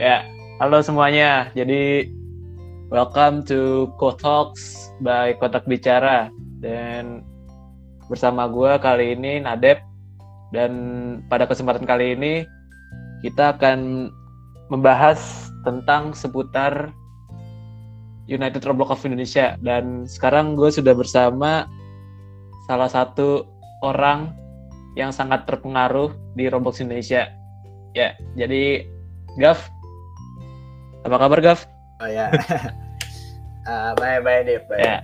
Ya, halo semuanya. Jadi welcome to Talks by Kotak Bicara dan bersama gue kali ini Nadep dan pada kesempatan kali ini kita akan membahas tentang seputar United Roblox of Indonesia dan sekarang gue sudah bersama salah satu orang yang sangat terpengaruh di Roblox Indonesia. Ya, jadi Gaf, apa kabar Gaf? Oh ya. uh, baik baik deh. Baik. Ya.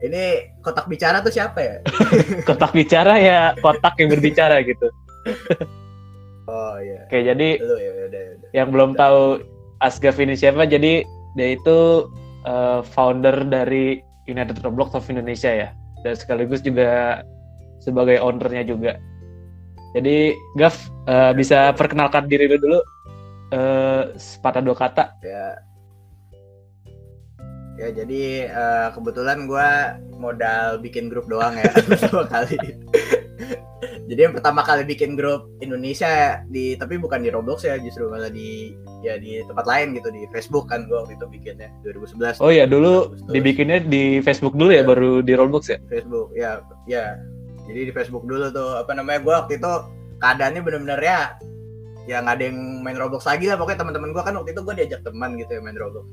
Ini kotak bicara tuh siapa ya? kotak bicara ya kotak yang berbicara gitu. oh iya. Oke jadi Lu, ya, udah, udah. yang belum tahu Asgaf ini siapa, jadi dia itu uh, founder dari United Roblox of Indonesia ya, dan sekaligus juga sebagai ownernya juga. Jadi Gaf uh, bisa perkenalkan diri lu dulu uh, sepatah dua kata. Ya. Ya jadi uh, kebetulan gue modal bikin grup doang ya dua kali. jadi yang pertama kali bikin grup Indonesia di tapi bukan di Roblox ya justru malah di ya di tempat lain gitu di Facebook kan gue waktu itu bikinnya 2011. Oh iya dulu dibikinnya di Facebook dulu ya, ya baru di Roblox ya? Facebook ya ya. Jadi di Facebook dulu tuh apa namanya gue waktu itu keadaannya bener-bener ya ya nggak ada yang main Roblox lagi lah pokoknya teman-teman gue kan waktu itu gue diajak teman gitu ya main Roblox.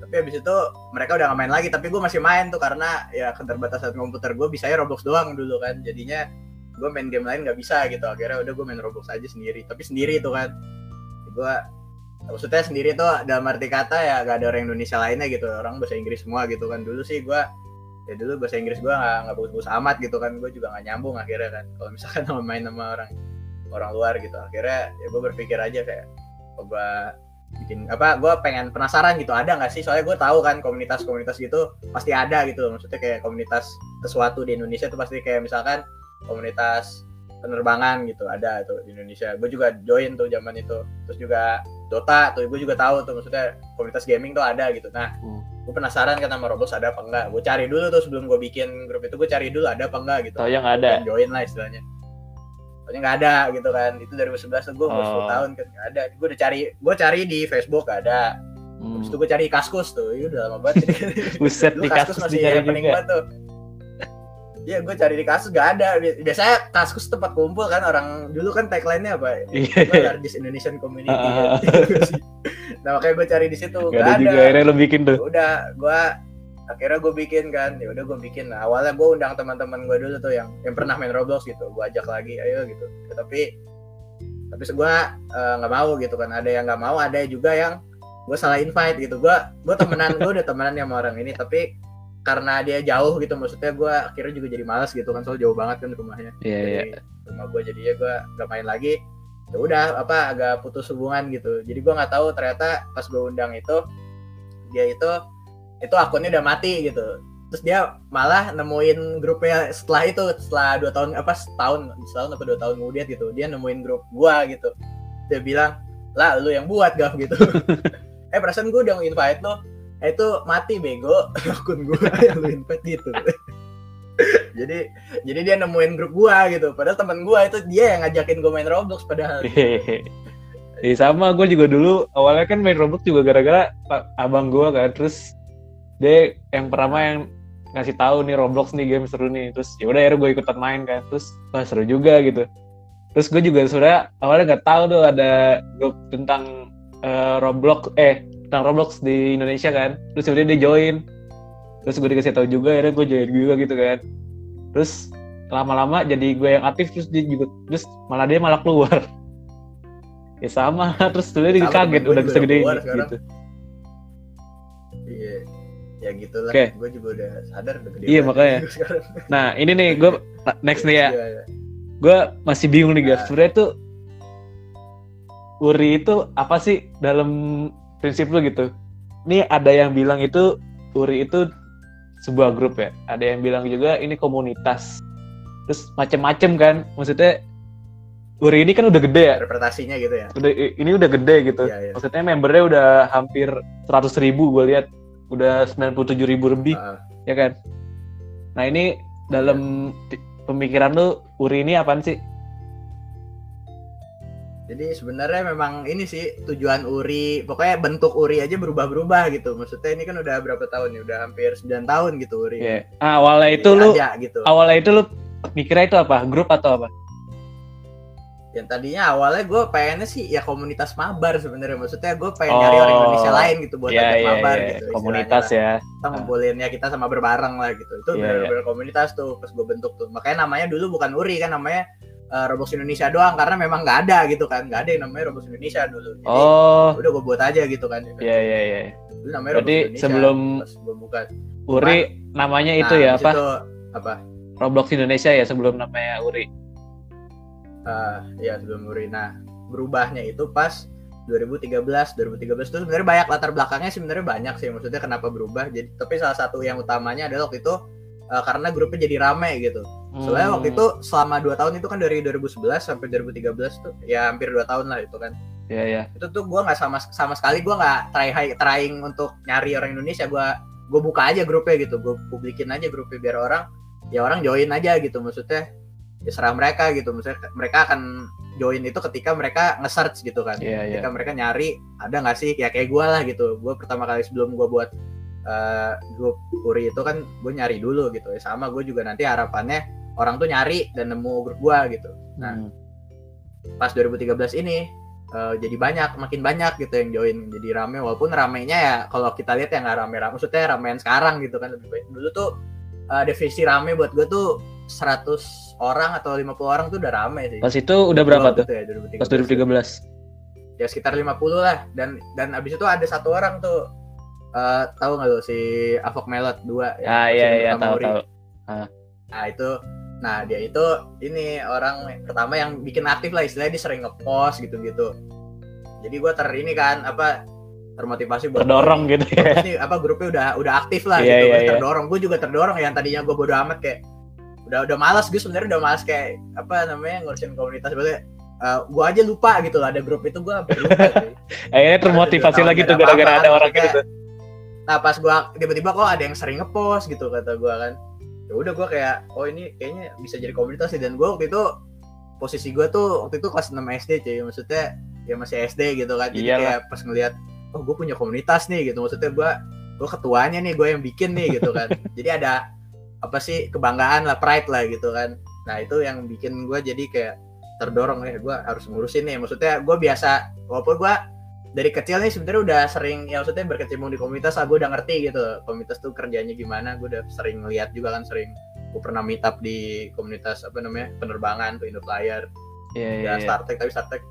Tapi habis itu mereka udah gak main lagi tapi gue masih main tuh karena ya keterbatasan komputer gue bisa ya Roblox doang dulu kan. Jadinya gue main game lain nggak bisa gitu akhirnya udah gue main Roblox aja sendiri tapi sendiri tuh kan. Gue maksudnya sendiri tuh dalam arti kata ya gak ada orang Indonesia lainnya gitu orang bahasa Inggris semua gitu kan. Dulu sih gue ya dulu bahasa Inggris gue nggak nggak bagus-bagus amat gitu kan gue juga nggak nyambung akhirnya kan. Kalau misalkan sama main sama orang orang luar gitu. Akhirnya ya gue berpikir aja kayak oh, gue bikin apa gue pengen penasaran gitu ada nggak sih? Soalnya gue tahu kan komunitas-komunitas gitu pasti ada gitu maksudnya kayak komunitas sesuatu di Indonesia itu pasti kayak misalkan komunitas penerbangan gitu ada tuh di Indonesia. Gue juga join tuh zaman itu. Terus juga Dota tuh gue juga tahu tuh maksudnya komunitas gaming tuh ada gitu. Nah hmm. gue penasaran kan sama Roblox ada apa enggak? Gue cari dulu tuh sebelum gue bikin grup itu gue cari dulu ada apa enggak gitu. Tahu yang ada. Join lah istilahnya pokoknya nggak ada gitu kan itu dari 2011 gue umur oh. 10 tahun kan nggak ada gue udah cari gue cari di Facebook gak ada hmm. Terus itu gue cari kaskus tuh itu udah lama banget buset di kaskus, kaskus masih paling banget tuh Iya, gue cari di kasus gak ada. Biasanya kaskus tempat kumpul kan orang dulu kan tagline-nya apa? Iya. gue largest Indonesian community. Uh, kan. nah makanya gue cari di situ gak, gak ada. Juga akhirnya lo bikin tuh. Udah, gue akhirnya gue bikin kan ya udah gue bikin nah, awalnya gue undang teman-teman gue dulu tuh yang yang pernah main Roblox gitu. Gue ajak lagi ayo gitu. Ya, tapi tapi gue uh, nggak mau gitu kan. Ada yang nggak mau ada juga yang gue salah invite gitu. Gue gue temenan gue udah temenan sama orang ini. Tapi karena dia jauh gitu maksudnya gue akhirnya juga jadi malas gitu kan. Soal jauh banget kan rumahnya. Yeah, yeah. rumah gue jadi ya gue gak main lagi. Ya udah apa agak putus hubungan gitu. Jadi gue nggak tahu ternyata pas gue undang itu dia itu itu akunnya udah mati gitu. Terus dia malah nemuin grupnya setelah itu setelah dua tahun apa setahun setahun apa dua tahun kemudian gitu dia nemuin grup gua gitu. Dia bilang lah lu yang buat gak gitu. Eh perasaan gua udah invite lo eh, itu mati bego. Akun gua yang lu invite gitu. Jadi jadi dia nemuin grup gua gitu. Padahal teman gua itu dia yang ngajakin gua main Roblox padahal. Iya sama. Gue juga dulu awalnya kan main Roblox juga gara-gara abang gue kan. Terus dia yang pertama yang ngasih tahu nih Roblox nih game seru nih. Terus ya udah akhirnya gue ikutan main kan. Terus wah seru juga gitu. Terus gue juga sebenarnya awalnya nggak tahu tuh ada grup tentang uh, Roblox eh tentang Roblox di Indonesia kan. Terus kemudian dia join. Terus gue dikasih tahu juga akhirnya gue join juga gitu kan. Terus lama-lama jadi gue yang aktif terus dia juga terus malah dia malah keluar. Ya sama terus dia kaget udah bisa gede gitu ya gitulah okay. gue juga udah sadar udah gede iya makanya. nah ini nih gue next nih ya. Iya, iya. gue masih bingung nih guys. Nah. sebenarnya tuh Uri itu apa sih dalam prinsip lu gitu? Ini ada yang bilang itu Uri itu sebuah grup ya. Ada yang bilang juga ini komunitas. Terus macem-macem kan. Maksudnya Uri ini kan udah gede ya. Interpretasinya gitu ya? Udah ini udah gede gitu. Iya, iya. maksudnya membernya udah hampir seratus ribu gue lihat udah 97 ribu lebih uh. ya kan nah ini dalam pemikiran lu Uri ini apaan sih Jadi sebenarnya memang ini sih tujuan URI, pokoknya bentuk URI aja berubah-berubah gitu. Maksudnya ini kan udah berapa tahun nih? Udah hampir 9 tahun gitu URI. Iya. Ah, awalnya itu Jadi lu ada gitu. awalnya itu lu mikirnya itu apa? Grup atau apa? Yang tadinya awalnya gue pengennya sih ya komunitas mabar sebenarnya. Maksudnya gue pengen nyari orang Oh. Indonesia lain gitu buat Iya, ajak iya, mabar iya. gitu. Komunitas lah. ya. Kita ngumpulin ya kita sama berbareng lah gitu. Itu Iya, bener-bener komunitas tuh pas gue bentuk tuh. Makanya namanya dulu bukan URI kan namanya eh, Roblox Indonesia doang karena memang nggak ada gitu kan. Nggak ada yang namanya Roblox Indonesia dulu. Jadi Oh, udah gue buat aja gitu kan. iya iya iya. Indonesia, sebelum- gue buka. Uri namanya itu Nah, ya apa? situ, apa? Roblox Indonesia ya sebelum namanya Uri. Ah, ya sebelum Uri. Nah, berubahnya itu pas 2013, 2013 itu sebenarnya banyak latar belakangnya sebenarnya banyak sih maksudnya kenapa berubah. Jadi tapi salah satu yang utamanya adalah waktu itu eh, karena grupnya jadi rame gitu. Soalnya Hmm. waktu itu selama 2 tahun itu kan dari 2011 sampai 2013 tuh ya hampir 2 tahun lah itu kan. Iya iya. Itu tuh gua nggak sama sama sekali gua nggak try high- trying untuk nyari orang Indonesia. Gua gue buka aja grupnya gitu. Gue publikin aja grupnya biar orang ya orang join aja gitu maksudnya ya serah mereka gitu. Maksudnya mereka akan join itu ketika mereka nge-search gitu kan. Iya iya. ketika mereka nyari ada nggak sih? Ya kayak gue lah gitu. Gue pertama kali sebelum gue buat eh, grup Uri itu kan gue nyari dulu gitu. Ya sama gue juga nanti harapannya orang tuh nyari dan nemu grup gue gitu. Nah Hmm. pas 2013 ini eh, jadi banyak makin banyak gitu yang join. Jadi rame walaupun ramenya ya kalau kita lihat ya nggak rame-rame. Maksudnya ramean sekarang gitu kan lebih baik. Dulu tuh eh, definisi rame buat gue tuh 100 orang atau 50 orang tuh udah rame sih Pas itu udah berapa tuh? Gitu ya, 2013. Pas 2013. ya sekitar 50 lah dan dan abis itu ada satu orang tuh eh tahu nggak lo si Avok Melot 2 Ah versi iya iya tahu tahu. Nah itu, nah dia itu ini orang pertama yang bikin aktif lah istilahnya dia sering ngepost gitu-gitu. Jadi gue ter ini kan apa termotivasi buat Terdorong gitu ya. Nih apa grupnya udah udah aktif lah Iya, gitu, Gua iya. terdorong. Gue juga terdorong yang tadinya gue bodo amat kayak udah udah malas gue sebenarnya udah malas kayak apa namanya ngurusin komunitas berarti gue aja lupa gitu loh ada grup itu gue lupa cuy. Akhirnya termotivasi lagi tuh gara-gara ada orang maksudnya, gitu. Nah pas gua tiba-tiba kok ada yang sering ngepost gitu kata gua kan. Ya udah gua kayak oh ini kayaknya bisa jadi komunitas sih dan gua waktu itu posisi gua tuh waktu itu kelas 6 SD cuy maksudnya ya masih SD gitu kan. Jadi Iyalah. kayak pas ngelihat oh gua punya komunitas nih gitu maksudnya gua gua ketuanya nih gua yang bikin nih gitu kan. jadi ada apa sih kebanggaan lah pride lah gitu kan. Nah itu yang bikin gua jadi kayak terdorong ya gua harus ngurusin nih maksudnya gua biasa walaupun gua dari kecil nih sebenarnya udah sering ya maksudnya berkecimpung di komunitas lah gue udah ngerti gitu komunitas tuh kerjanya gimana gue udah sering ngeliat juga kan sering gue pernah meet up di komunitas apa namanya penerbangan tuh Indoflyer Iya iya. ya iya. Startek tapi Startek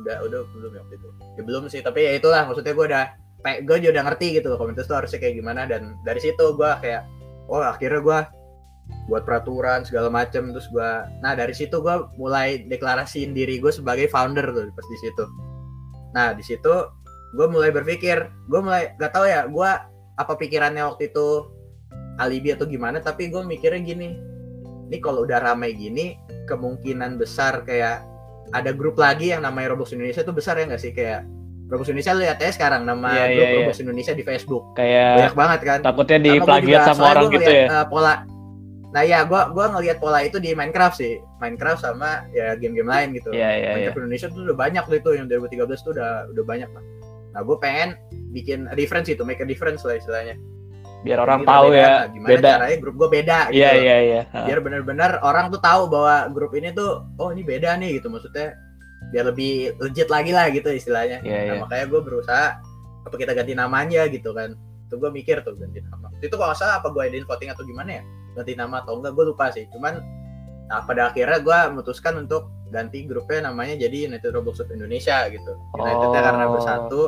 udah udah belum ya waktu itu ya belum sih tapi ya itulah maksudnya gue udah gue juga udah ngerti gitu loh komunitas tuh harusnya kayak gimana dan dari situ gue kayak oh akhirnya gue buat peraturan segala macem terus gue nah dari situ gue mulai deklarasiin diri gue sebagai founder tuh pas di situ. Nah di situ gue mulai berpikir gue mulai gak tahu ya gue apa pikirannya waktu itu alibi atau gimana tapi gue mikirnya gini ini kalau udah ramai gini kemungkinan besar kayak ada grup lagi yang namanya Roblox Indonesia itu besar ya nggak sih? Kayak Roblox Indonesia lihat aja sekarang nama Iya, grup iya, iya. Roblox Indonesia di Facebook Kayak banyak banget kan takutnya gua diplagiat juga, sama orang gua gitu ngeliat, ya. eh, pola nah ya gua gua ngelihat pola itu di Minecraft sih Minecraft sama ya game-game lain gitu Iya iya iya. Minecraft Indonesia tuh udah banyak tuh itu yang 2013 tuh udah udah banyak lah nah gue pengen bikin difference itu make a difference lah istilahnya Biar orang Jadi tahu beda. ya. Nah, gimana Beda. caranya grup gue beda gitu Iya loh. iya iya. Ha. biar benar-benar orang tuh tahu bahwa grup ini tuh oh ini beda nih gitu maksudnya biar lebih legit lagi lah gitu istilahnya. Iya nah iya. makanya gue berusaha apa kita ganti namanya gitu kan. Itu gue mikir tuh ganti nama. Itu kalau salah apa gue adain voting atau gimana ya? Ganti nama atau enggak gue lupa sih. Cuman nah pada akhirnya gue memutuskan untuk ganti grupnya namanya jadi United Roblox of Indonesia gitu. Unitednya karena Oh. bersatu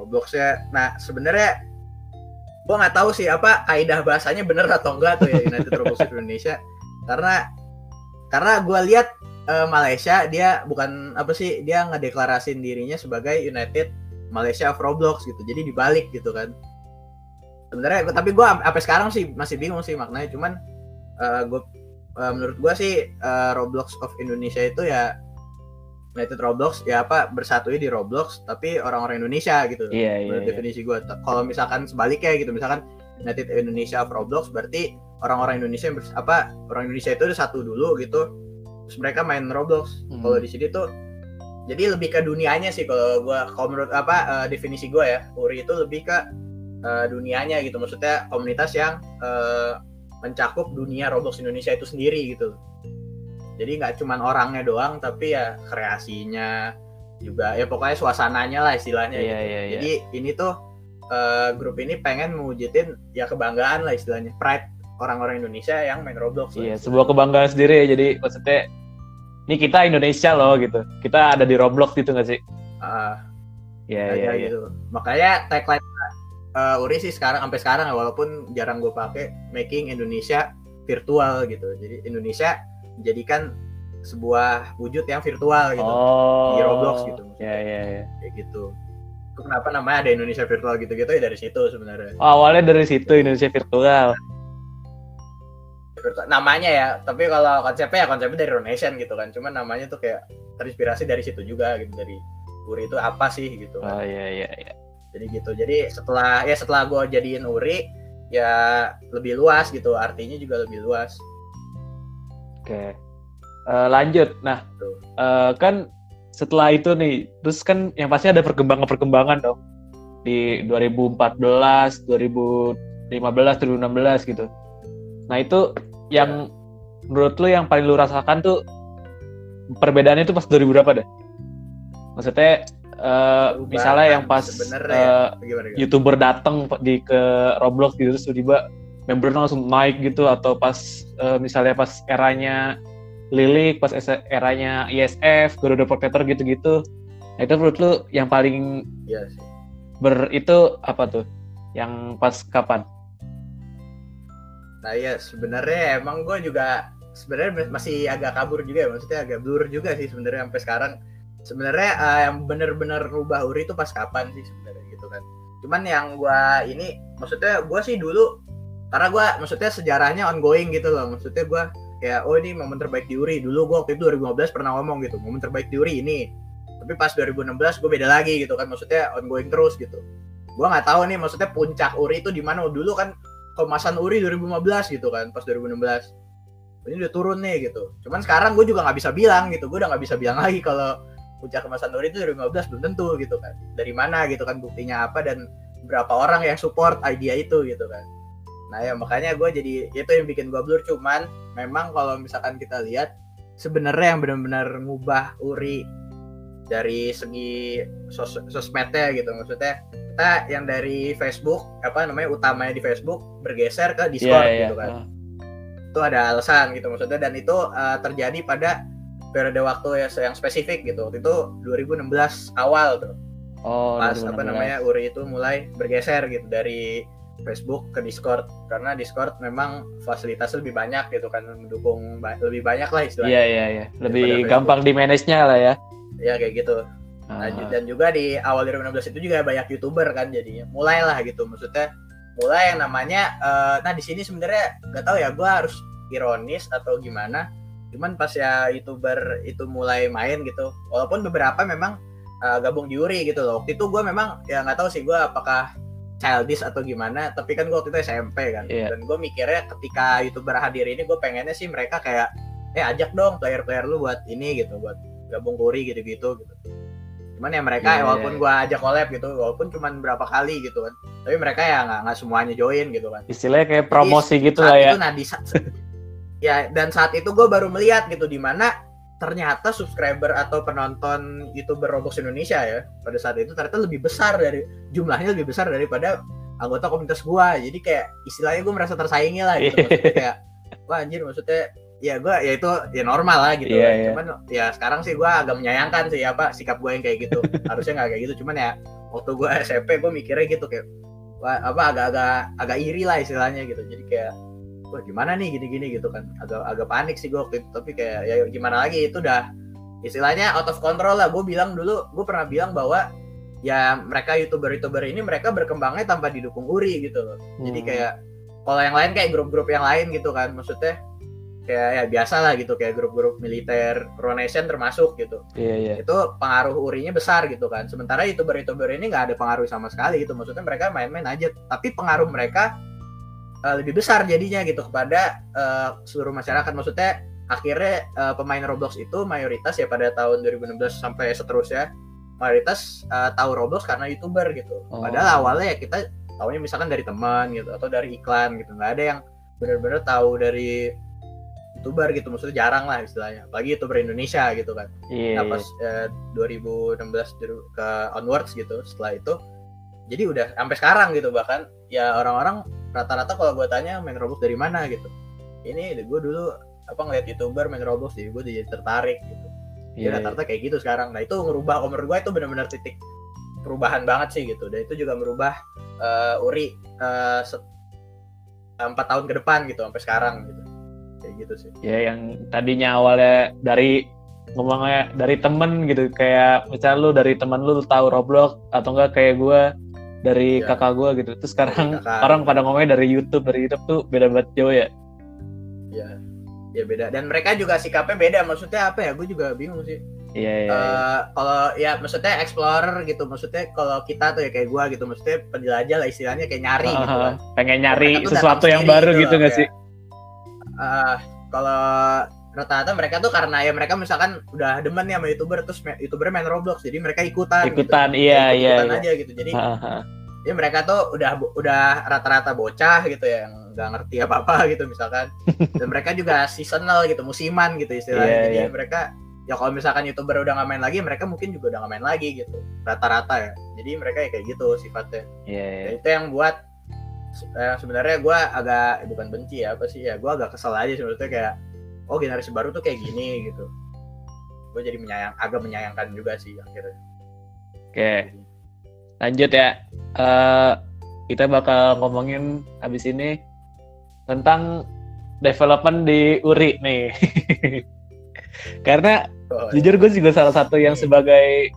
Robloxnya. Nah sebenarnya gue nggak tahu sih apa kaidah bahasanya bener atau enggak tuh ya United Roblox of Indonesia. Karena karena gue lihat eh, Malaysia dia bukan apa sih dia ngedeklarasiin dirinya sebagai United Malaysia of Roblox gitu. Jadi dibalik gitu kan. Sebenarnya tapi gue sampai sekarang sih masih bingung sih maknanya. Cuman eh, gue eh, menurut gue sih eh, Roblox of Indonesia itu ya United Roblox ya apa bersatu di Roblox tapi orang-orang Indonesia gitu. Iya iya. menurut iya. definisi gue kalau misalkan sebaliknya gitu. Misalkan United Indonesia of Roblox berarti orang-orang Indonesia yang bers- apa orang Indonesia itu udah satu dulu gitu terus mereka main Roblox Hmm. kalau di sini tuh jadi lebih ke dunianya sih kalau gue kalau menurut apa uh, definisi gue ya Uri itu lebih ke uh, dunianya gitu maksudnya komunitas yang uh, mencakup dunia Roblox Indonesia itu sendiri gitu jadi nggak cuma orangnya doang tapi ya kreasinya juga ya pokoknya suasananya lah istilahnya Iya, gitu. iya, iya. jadi ini tuh uh, grup ini pengen mewujudin ya kebanggaan lah istilahnya pride orang-orang Indonesia yang main Roblox Iya, sebuah kebanggaan sendiri ya. Jadi maksudnya ini kita Indonesia loh gitu. Kita ada di Roblox gitu nggak sih? Ah, Iya, iya, iya. gitu. Makanya tagline uh, Uri sih sekarang sampai sekarang ya, walaupun jarang gue pakai making Indonesia virtual gitu. Jadi Indonesia jadikan sebuah wujud yang virtual gitu Oh. di Roblox gitu. Iya, iya, iya. Kayak gitu. Itu kenapa namanya ada Indonesia virtual gitu-gitu ya dari situ sebenarnya. Oh, awalnya dari situ Indonesia virtual. Namanya ya, tapi kalau konsepnya ya konsepnya dari Ronation gitu kan. Cuman namanya tuh kayak terinspirasi dari situ juga gitu dari Uri itu apa sih gitu kan. Oh iya, iya, iya. jadi gitu jadi setelah ya setelah gue jadiin uri ya lebih luas gitu artinya juga lebih luas Oke. Eh, lanjut. Nah, Tuh. eh, kan setelah itu nih, terus kan yang pasti ada perkembangan-perkembangan dong di 2014, 2015, 2016 gitu. Nah itu yang menurut lu yang paling lu rasakan tuh perbedaannya itu pas 2000 berapa deh? Maksudnya eh, Perubahan misalnya yang pas sebenarnya eh, ya, gimana, gimana? youtuber datang di ke Roblox gitu terus tiba membernya langsung naik gitu atau pas eh, misalnya pas eranya Lilik, pas eranya ISF, Garuda Protector gitu-gitu. Nah, itu menurut lu yang paling sih. ber itu apa tuh? Yang pas kapan? Nah iya sebenarnya emang gue juga sebenarnya masih agak kabur juga ya maksudnya agak blur juga sih sebenarnya sampai sekarang. Sebenarnya eh, yang bener-bener rubah uri itu pas kapan sih sebenarnya gitu kan. Cuman yang gue ini maksudnya gue sih dulu karena gue maksudnya sejarahnya ongoing gitu loh. Maksudnya gue kayak oh ini momen terbaik di Uri. Dulu gue waktu itu 2015 pernah ngomong gitu momen terbaik di Uri ini. Tapi pas 2016 gue beda lagi gitu kan maksudnya ongoing terus gitu. Gue nggak tahu nih maksudnya puncak Uri itu di mana. Dulu kan kemasan Uri 2015 gitu kan pas 2016 ini udah turun nih gitu. Cuman sekarang gue juga nggak bisa bilang gitu. Gue udah nggak bisa bilang lagi kalau puncak kemasan Uri itu 2015 belum tentu gitu kan. Dari mana gitu kan buktinya apa dan berapa orang yang support idea itu gitu kan. Nah ya makanya gue jadi itu yang bikin gue blur. Cuman memang kalau misalkan kita lihat sebenarnya yang benar-benar ngubah Uri dari segi sos sosmednya gitu maksudnya kita yang dari Facebook apa namanya utamanya di Facebook bergeser ke Discord Iya, iya. gitu kan Ah. itu ada alasan gitu maksudnya dan itu uh, terjadi pada periode waktu ya yang spesifik gitu waktu itu 2016 awal tuh Oh, pas 2016. apa namanya Uri itu mulai bergeser gitu dari Facebook ke Discord karena Discord memang fasilitas lebih banyak gitu kan mendukung ba- lebih banyak lah istilahnya Iya, iya, iya. Lebih gampang di manage-nya lah ya. Ya kayak gitu. Nah, Ah. dan juga di awal 2016 itu juga banyak youtuber kan jadinya. Mulailah gitu maksudnya mulai yang namanya eh, nah di sini sebenarnya nggak tahu ya gue harus ironis atau gimana. Cuman pas ya youtuber itu mulai main gitu walaupun beberapa memang eh, gabung di Uri gitu loh. Waktu itu gue memang ya nggak tahu sih gue apakah childish atau gimana tapi kan gue waktu itu SMP kan. Iya. dan gue mikirnya ketika youtuber hadir ini gue pengennya sih mereka kayak eh ajak dong player-player lu buat ini gitu buat gabung ke Uri gitu-gitu gitu cuman ya mereka Iya, ya walaupun iya. gua ajak collab gitu walaupun cuman berapa kali gitu kan tapi mereka ya nggak nggak semuanya join gitu kan Istilahnya kayak promosi gitu saat lah ya. itu nah di ya dan saat itu gue baru melihat gitu di mana ternyata subscriber atau penonton youtuber Roblox Indonesia ya pada saat itu ternyata lebih besar dari jumlahnya lebih besar daripada anggota komunitas gua jadi kayak istilahnya gue merasa tersaingi lah gitu maksudnya kayak wah anjir maksudnya ya gue ya itu ya normal lah gitu. Kan. iya. cuman ya sekarang sih gue agak menyayangkan sih apa sikap gue yang kayak gitu. Harusnya nggak kayak gitu. Cuman ya waktu gue SMP gue mikirnya gitu kayak wah, apa agak-agak agak iri lah istilahnya gitu. Jadi kayak wah gimana nih gini-gini gitu kan. Agak agak panik sih gue waktu itu. Tapi kayak ya gimana lagi itu udah istilahnya out of control lah. Gue bilang dulu gue pernah bilang bahwa ya mereka youtuber-youtuber ini mereka berkembangnya tanpa didukung Uri gitu loh. Jadi Hmm. kayak kalau yang lain kayak grup-grup yang lain gitu kan maksudnya kayak ya biasa lah gitu kayak grup-grup militer Ronation termasuk gitu Iya, iya. itu pengaruh urinya besar gitu kan sementara youtuber-youtuber ini nggak ada pengaruh sama sekali gitu maksudnya mereka main-main aja tapi pengaruh mereka eh, lebih besar jadinya gitu kepada eh, seluruh masyarakat maksudnya akhirnya uh, pemain Roblox itu mayoritas ya pada tahun 2016 sampai seterusnya mayoritas uh, tahu Roblox karena youtuber gitu. Oh. Padahal awalnya ya kita tahunya misalkan dari teman gitu atau dari iklan gitu. Nggak ada yang benar-benar tahu dari youtuber gitu maksudnya jarang lah istilahnya. Apalagi youtuber Indonesia gitu kan. Iya. Nah pas uh, 2016 dulu ke onwards gitu setelah itu jadi udah sampai sekarang gitu bahkan ya orang-orang rata-rata kalau gue tanya main Roblox dari mana gitu. Ini gue dulu apa ngeliat youtuber main Roblox jadi gue jadi tertarik gitu Iya. ya rata-rata kayak gitu sekarang nah itu ngerubah menurut gue itu benar-benar titik perubahan banget sih gitu dan itu juga merubah eh, Uri eh, set- empat tahun ke depan gitu sampai sekarang gitu kayak gitu sih Ya yang tadinya awalnya dari ngomongnya dari temen gitu kayak misal lu dari temen lu, lu tahu Roblox atau enggak kayak gue dari Iya. kakak gue gitu. Terus sekarang kakak. orang pada ngomongnya dari YouTube, dari YouTube tuh beda banget jauh ya. ya ya beda dan mereka juga sikapnya beda maksudnya apa ya gue juga bingung sih Iya iya. iya. Eh, kalau ya maksudnya explorer gitu maksudnya kalau kita tuh ya kayak gua gitu maksudnya penjelajah lah istilahnya kayak nyari gitu kan pengen nyari sesuatu yang baru gitu gitu kayak, sih? Eh, kalau rata-rata mereka tuh karena ya mereka misalkan udah demen nih sama youtuber terus youtuber main Roblox jadi mereka ikutan Ikutan, gitu. iya, Ikut- iya, ikutan iya. aja gitu jadi ah, ah. ya mereka tuh udah udah rata-rata bocah gitu ya yang nggak ngerti apa apa gitu misalkan dan mereka juga seasonal gitu musiman gitu istilahnya Iya, jadi iya. mereka ya kalau misalkan youtuber udah nggak main lagi mereka mungkin juga udah nggak main lagi gitu rata-rata ya jadi mereka ya kayak gitu sifatnya Iya iya. Ya, itu yang buat eh, sebenarnya gue agak eh, bukan benci ya apa sih ya gue agak kesel aja sebenarnya kayak oh generasi baru tuh kayak gini gitu gue jadi menyayang agak menyayangkan juga sih akhirnya Oke, lanjut ya. Eh, kita bakal ngomongin abis ini tentang development di Uri nih. Karena Oh, jujur gue juga salah satu yang Iya. sebagai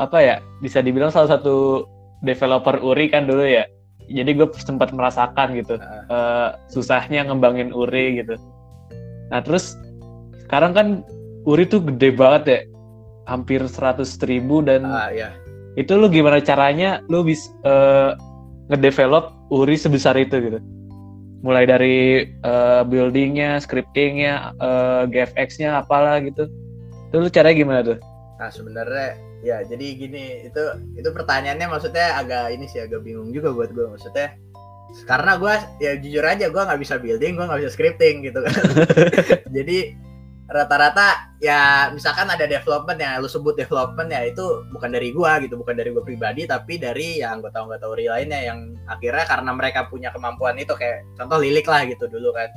apa ya bisa dibilang salah satu developer Uri kan dulu ya. Jadi gue sempat merasakan gitu Ah. eh, susahnya ngembangin Uri gitu. Nah terus sekarang kan Uri tuh gede banget ya, hampir 100 ribu dan ah ya itu lu gimana caranya lu bisa eh, ngedevelop Uri sebesar itu gitu mulai dari eh, buildingnya scriptingnya eh, GFX-nya apalah gitu itu lu caranya gimana tuh Nah sebenarnya ya jadi gini itu itu pertanyaannya maksudnya agak ini sih agak bingung juga buat gue maksudnya. Karena gue ya jujur aja gue nggak bisa building gue nggak bisa scripting gitu kan. Jadi rata-rata ya misalkan ada development yang lu sebut development ya itu bukan dari gue gitu. Bukan dari gue pribadi tapi dari yang anggota-anggota Uri lainnya yang akhirnya karena mereka punya kemampuan itu kayak contoh Lilik lah gitu dulu kan.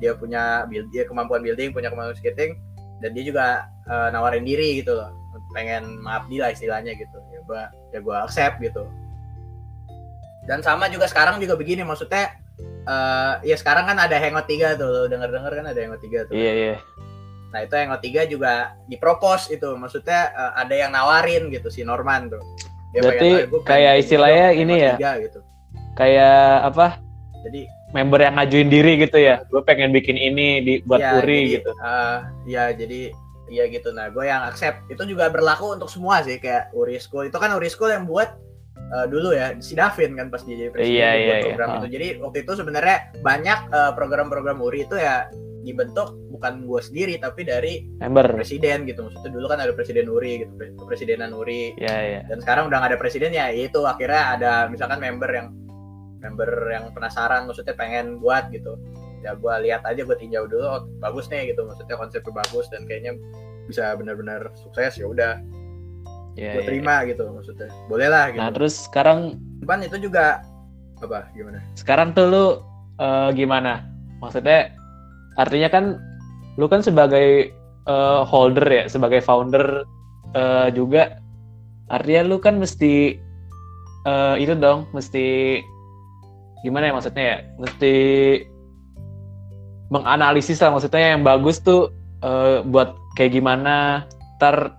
Dia punya build dia kemampuan building punya kemampuan scripting dan dia juga eh, nawarin diri gitu. Loh pengen mengabdi lah istilahnya gitu. Ya gua ya gua accept gitu. Dan sama juga sekarang juga begini maksudnya eh ya sekarang kan ada Hangout 3 tuh. Lo denger denger kan ada Hangout 3 tuh? Iya iya. Nah itu Hangout 3 juga dipropos itu. Maksudnya eh, ada yang nawarin gitu si Norman tuh. Dia Berarti pengen, "Ah, gua pengen kayak istilahnya ini ya? 3," gitu. kayak apa? Jadi member yang ngajuin diri gitu ya. Gue pengen bikin ini di buat ya, Uri jadi, gitu. eh, ya jadi ya gitu. Nah gue yang accept. Itu juga berlaku untuk semua sih kayak Uri School. Itu kan Uri School yang buat eh, dulu ya si Davin kan pas dia jadi presiden Iya, iya, buat iya. program Ah. itu. Jadi waktu itu sebenarnya banyak eh, program-program Uri itu ya dibentuk bukan gue sendiri tapi dari member. presiden gitu. Maksudnya dulu kan ada presiden Uri gitu pre- kepresidenan Uri. Iya iya. Dan sekarang udah nggak ada presiden ya itu akhirnya ada misalkan member yang member yang penasaran maksudnya pengen buat gitu. Ya gue lihat aja gue tinjau dulu oh, bagus nih gitu. Maksudnya konsepnya bagus dan kayaknya bisa benar-benar sukses ya udah. Iya, gue iya. terima gitu maksudnya. Boleh lah gitu. Nah terus sekarang Cuman itu juga apa gimana? sekarang tuh lu eh, gimana? Maksudnya artinya kan lu kan sebagai eh, holder ya, sebagai founder eh, juga artinya lu kan mesti eh, itu dong, mesti gimana ya maksudnya ya? Mesti menganalisis lah maksudnya yang bagus tuh eh, buat kayak gimana ntar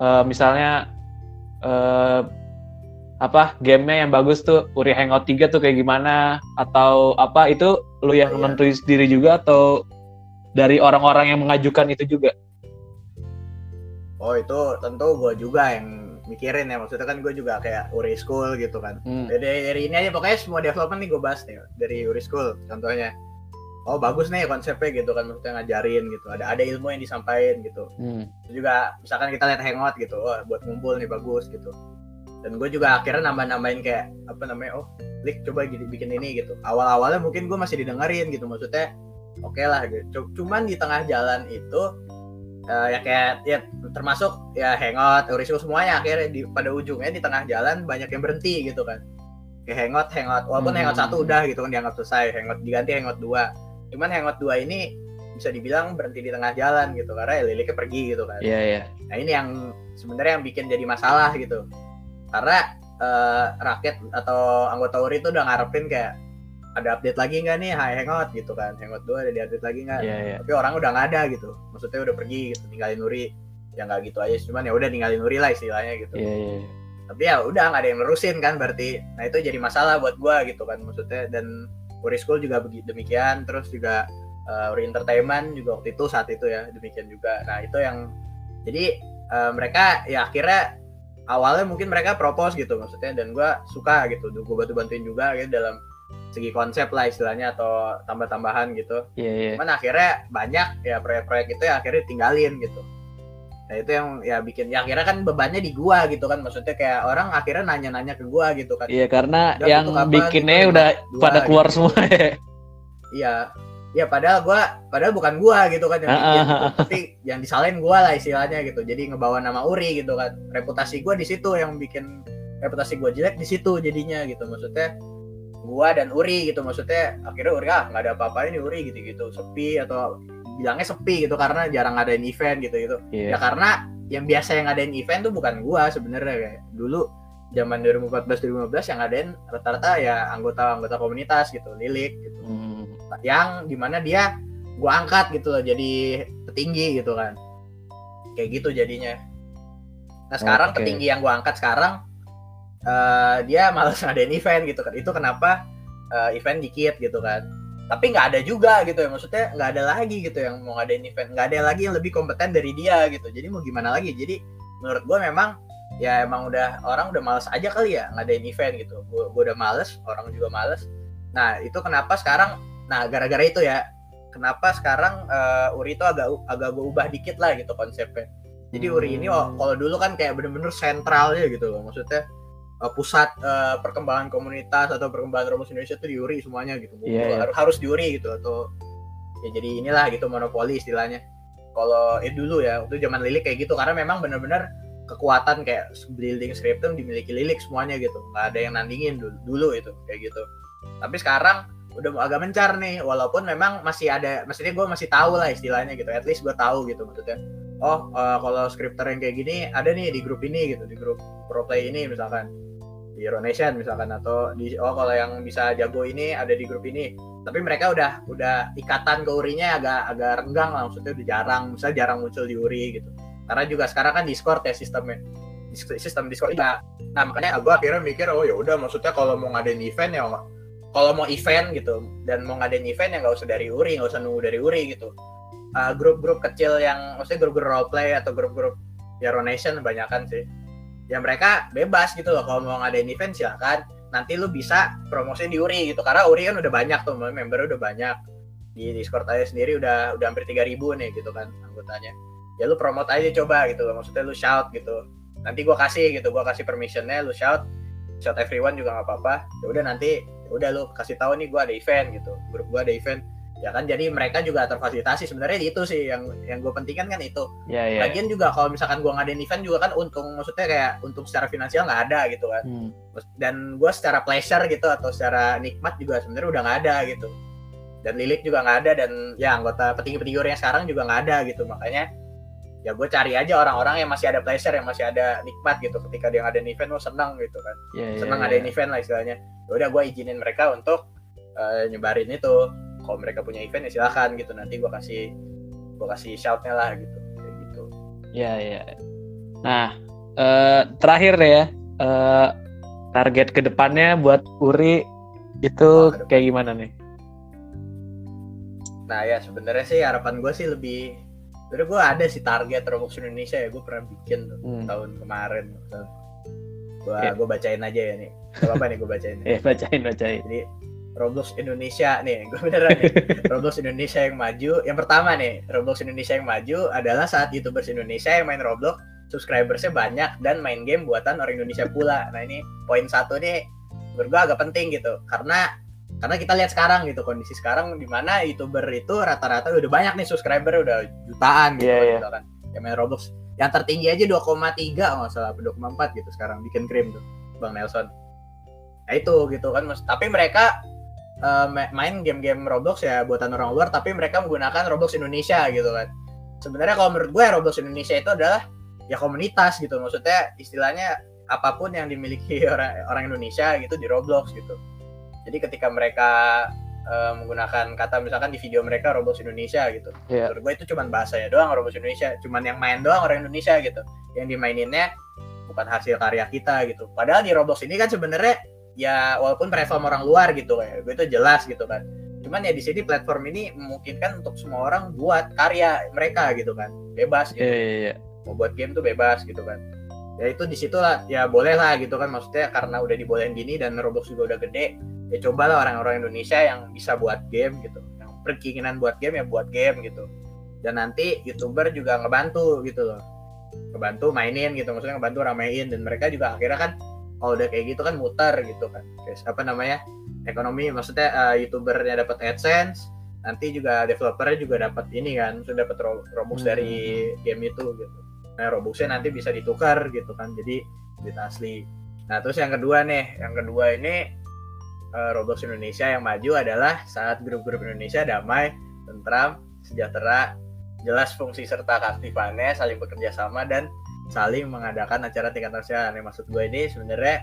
eh, misalnya eh, apa gamenya yang bagus tuh Uri Hangout 3 tuh kayak gimana atau apa itu lu yang Iya. nentuin sendiri juga atau dari orang-orang yang mengajukan itu juga oh itu tentu gue juga yang mikirin ya maksudnya kan gue juga kayak Uri School gitu kan. Hmm. dari, dari ini aja pokoknya semua development nih gue bahas nih dari Uri School contohnya. Oh bagus nih konsepnya gitu kan maksudnya ngajarin gitu ada ada ilmu yang disampaikan gitu. Hmm. Terus juga misalkan kita lihat hangout gitu oh buat ngumpul nih bagus gitu. Dan gue juga akhirnya nambah-nambahin kayak apa namanya oh Lik coba gini, bikin ini gitu. Awal-awalnya mungkin gue masih didengerin gitu maksudnya oke lah gitu. Cuman di tengah jalan itu eh, ya kayak ya termasuk ya hangout Eurisco semuanya akhirnya di pada ujungnya di tengah jalan banyak yang berhenti gitu kan kayak hangout hangout walaupun Hmm. hangout satu udah gitu kan dianggap selesai hangout diganti hangout dua cuman hangout dua ini bisa dibilang berhenti di tengah jalan gitu karena ya liliknya pergi gitu kan Iya, iya. Nah ini yang sebenarnya yang bikin jadi masalah gitu. Karena eh, rakyat atau anggota URI itu udah ngarepin kayak ada update lagi nggak nih Hai Hangout gitu kan. Hangout 2 ada di update lagi nggak? Iya, iya. Tapi orang udah nggak ada gitu. Maksudnya udah pergi gitu, ninggalin URI. Ya nggak gitu aja, cuman ya udah ninggalin URI lah istilahnya gitu. Iya, iya. Tapi ya udah nggak ada yang nerusin kan berarti. Nah itu jadi masalah buat gua gitu kan maksudnya dan URI School juga begitu demikian terus juga eh, URI Entertainment juga waktu itu saat itu ya demikian juga. Nah itu yang jadi eh, mereka ya akhirnya awalnya mungkin mereka propose gitu maksudnya dan gua suka gitu gue bantu bantuin juga gitu dalam segi konsep lah istilahnya atau tambah-tambahan gitu. Iya, iya. cuman akhirnya banyak ya proyek-proyek itu ya akhirnya tinggalin gitu. Nah itu yang ya bikin ya akhirnya kan bebannya di gua gitu kan. Maksudnya kayak orang akhirnya nanya-nanya ke gua gitu kan. Iya, karena Udah, yang apa bikinnya gitu, udah dua pada keluar gitu. semua ya. iya. Ya padahal gua padahal bukan gua gitu kan yang bikin gitu. tapi yang disalahin gua lah istilahnya gitu. Jadi ngebawa nama Uri gitu kan. Reputasi gua di situ yang bikin reputasi gua jelek di situ jadinya gitu. Maksudnya gua dan Uri gitu maksudnya akhirnya Uri ah nggak ada apa-apa ini Uri gitu gitu sepi atau bilangnya sepi gitu karena jarang ngadain event gitu gitu Iya. ya karena yang biasa yang ngadain event tuh bukan gua sebenarnya kayak dulu zaman 2014 2015 yang ngadain rata-rata ya anggota-anggota komunitas gitu lilik gitu Hmm. yang di mana dia gua angkat gitu loh jadi petinggi gitu kan kayak gitu jadinya nah sekarang Oke. petinggi yang gua angkat sekarang eh, dia malas ngadain event gitu kan. Itu kenapa eh, event dikit gitu kan. Tapi nggak ada juga gitu ya. Maksudnya nggak ada lagi gitu yang mau ngadain event. Nggak ada lagi yang lebih kompeten dari dia gitu. Jadi mau gimana lagi? Jadi menurut gua memang ya emang udah orang udah males aja kali ya ngadain event gitu. Gua udah males orang juga males. Nah itu kenapa sekarang nah gara-gara itu ya kenapa sekarang eh, Uri itu agak agak gue ubah dikit lah gitu konsepnya. Jadi Uri ini oh, kalau dulu kan kayak bener-bener sentralnya gitu loh. Maksudnya eh, pusat eh, perkembangan komunitas atau perkembangan rumus Indonesia itu di Uri semuanya gitu. Iya. harus harus di Uri gitu atau ya jadi inilah gitu monopoli istilahnya. Kalau eh dulu ya waktu zaman Lilik kayak gitu karena memang bener-bener kekuatan kayak building scriptum dimiliki Lilik semuanya gitu. Nggak ada yang nandingin dulu, dulu itu kayak gitu. Tapi sekarang udah agak mencar nih walaupun memang masih ada maksudnya gue masih tahu lah istilahnya gitu. At least gue tahu gitu maksudnya. Oh eh, kalau scripter yang kayak gini ada nih di grup ini gitu di grup pro play ini misalkan di Hero Nation misalkan atau di oh kalau yang bisa jago ini ada di grup ini. Tapi mereka udah udah ikatan ke urinya agak agak renggang lah maksudnya udah jarang misalnya jarang muncul di uri gitu. Karena juga sekarang kan Discord ya sistemnya. Sistem Discord nah, nah makanya gue akhirnya mikir oh ya udah maksudnya kalau mau ngadain event ya kalau mau event gitu dan mau ngadain event ya nggak usah dari Uri nggak usah nunggu dari Uri gitu. Uh, grup-grup kecil yang maksudnya grup-grup roleplay atau grup-grup Hero Nation kebanyakan sih ya mereka bebas gitu loh. Kalau mau ngadain event silakan. Nanti lu bisa promosiin di Uri gitu. Karena Uri kan udah banyak tuh member udah banyak. Di Discord aja sendiri udah udah hampir 3000 nih gitu kan anggotanya. Ya lu promote aja coba gitu loh. Maksudnya lu shout gitu. Nanti gua kasih gitu gua kasih permissionnya lu shout. Shout everyone juga nggak apa-apa. Ya udah nanti ya udah lu kasih tahu nih gua ada event gitu. Grup gua ada event ya kan jadi mereka juga terfasilitasi. Sebenarnya itu sih yang yang gue pentingkan kan itu. Iya, iya. lagian juga kalau misalkan gua ngadain event juga kan untung maksudnya kayak untung secara finansial nggak ada gitu kan. Hmm. dan gue secara pleasure gitu atau secara nikmat juga sebenarnya udah nggak ada gitu. Dan Lilik juga nggak ada dan ya anggota petinggi-petinggi yang sekarang juga nggak ada gitu. Makanya ya gue cari aja orang-orang yang masih ada pleasure yang masih ada nikmat gitu ketika dia ngadain event gue senang gitu kan. Iya, iya, senang iya. ngadain event lah istilahnya. Ya udah gue izinin mereka untuk eh, nyebarin itu kalau mereka punya event ya silakan gitu nanti gue kasih gue kasih shoutnya lah gitu kayak gitu Iya, iya. Nah, eh, terakhir deh ya. eh, target ke depannya buat Uri itu Oh, kayak gimana nih? Nah ya sebenarnya sih harapan gue sih lebih Sebenernya gue ada sih target Roblox Indonesia ya gue pernah bikin tuh Hmm. tahun kemarin gue Iya. gue bacain aja ya nih Gak apa nih gue bacain Eh, bacain, bacain. jadi Roblox Indonesia nih, gue beneran nih. Roblox Indonesia yang maju. Yang pertama nih, Roblox Indonesia yang maju adalah saat YouTubers Indonesia yang main Roblox subscribersnya banyak dan main game buatan orang Indonesia pula. Nah ini poin satu nih menurut gue agak penting gitu karena karena kita lihat sekarang gitu kondisi sekarang di mana youtuber itu rata-rata udah banyak nih subscriber udah jutaan gitu, yeah, yeah. gitu kan yang main Roblox yang tertinggi aja 2,3 nggak salah 2,4 gitu sekarang bikin krim tuh Bang Nelson nah itu gitu kan mas tapi mereka uh, main game-game Roblox ya buatan orang luar tapi mereka menggunakan Roblox Indonesia gitu kan. Sebenarnya kalau menurut gue Roblox Indonesia itu adalah ya komunitas gitu. Maksudnya istilahnya apa pun yang dimiliki orang orang Indonesia gitu di Roblox gitu. Jadi ketika mereka uh, menggunakan kata misalkan di video mereka Roblox Indonesia gitu. Yeah. menurut gue itu cuma bahasanya doang Roblox Indonesia cuman yang main doang orang Indonesia gitu. Yang dimaininnya bukan hasil karya kita gitu. Padahal di Roblox ini kan sebenarnya ya walaupun platform orang luar gitu ya gue itu jelas gitu kan. Cuman ya di sini platform ini memungkinkan untuk semua orang buat karya mereka gitu kan. Bebas gitu. Yeah, yeah, yeah. mau buat game tuh bebas gitu kan. Ya itu di situlah ya boleh lah gitu kan. Maksudnya karena udah dibolehin gini dan Roblox juga udah gede ya cobalah orang-orang Indonesia yang bisa buat game gitu. Yang berkeinginan buat game ya buat game gitu. Dan nanti youtuber juga ngebantu gitu loh. Ngebantu mainin gitu maksudnya ngebantu ramein. Dan mereka juga akhirnya kan kalau udah kayak gitu kan muter gitu kan. Kayak apa namanya ekonomi maksudnya uh, youtubernya dapat adsense nanti juga developernya juga dapat ini kan sudah dapat robux hmm. dari game itu gitu. Nah robuxnya nanti bisa ditukar gitu kan jadi duit asli. Nah terus yang kedua nih yang kedua ini uh, Roblox Indonesia yang maju adalah saat grup-grup Indonesia damai, tentram, sejahtera, jelas fungsi serta keaktifannya, saling bekerja sama dan saling mengadakan acara tingkat nasional. Yang maksud gue ini sebenarnya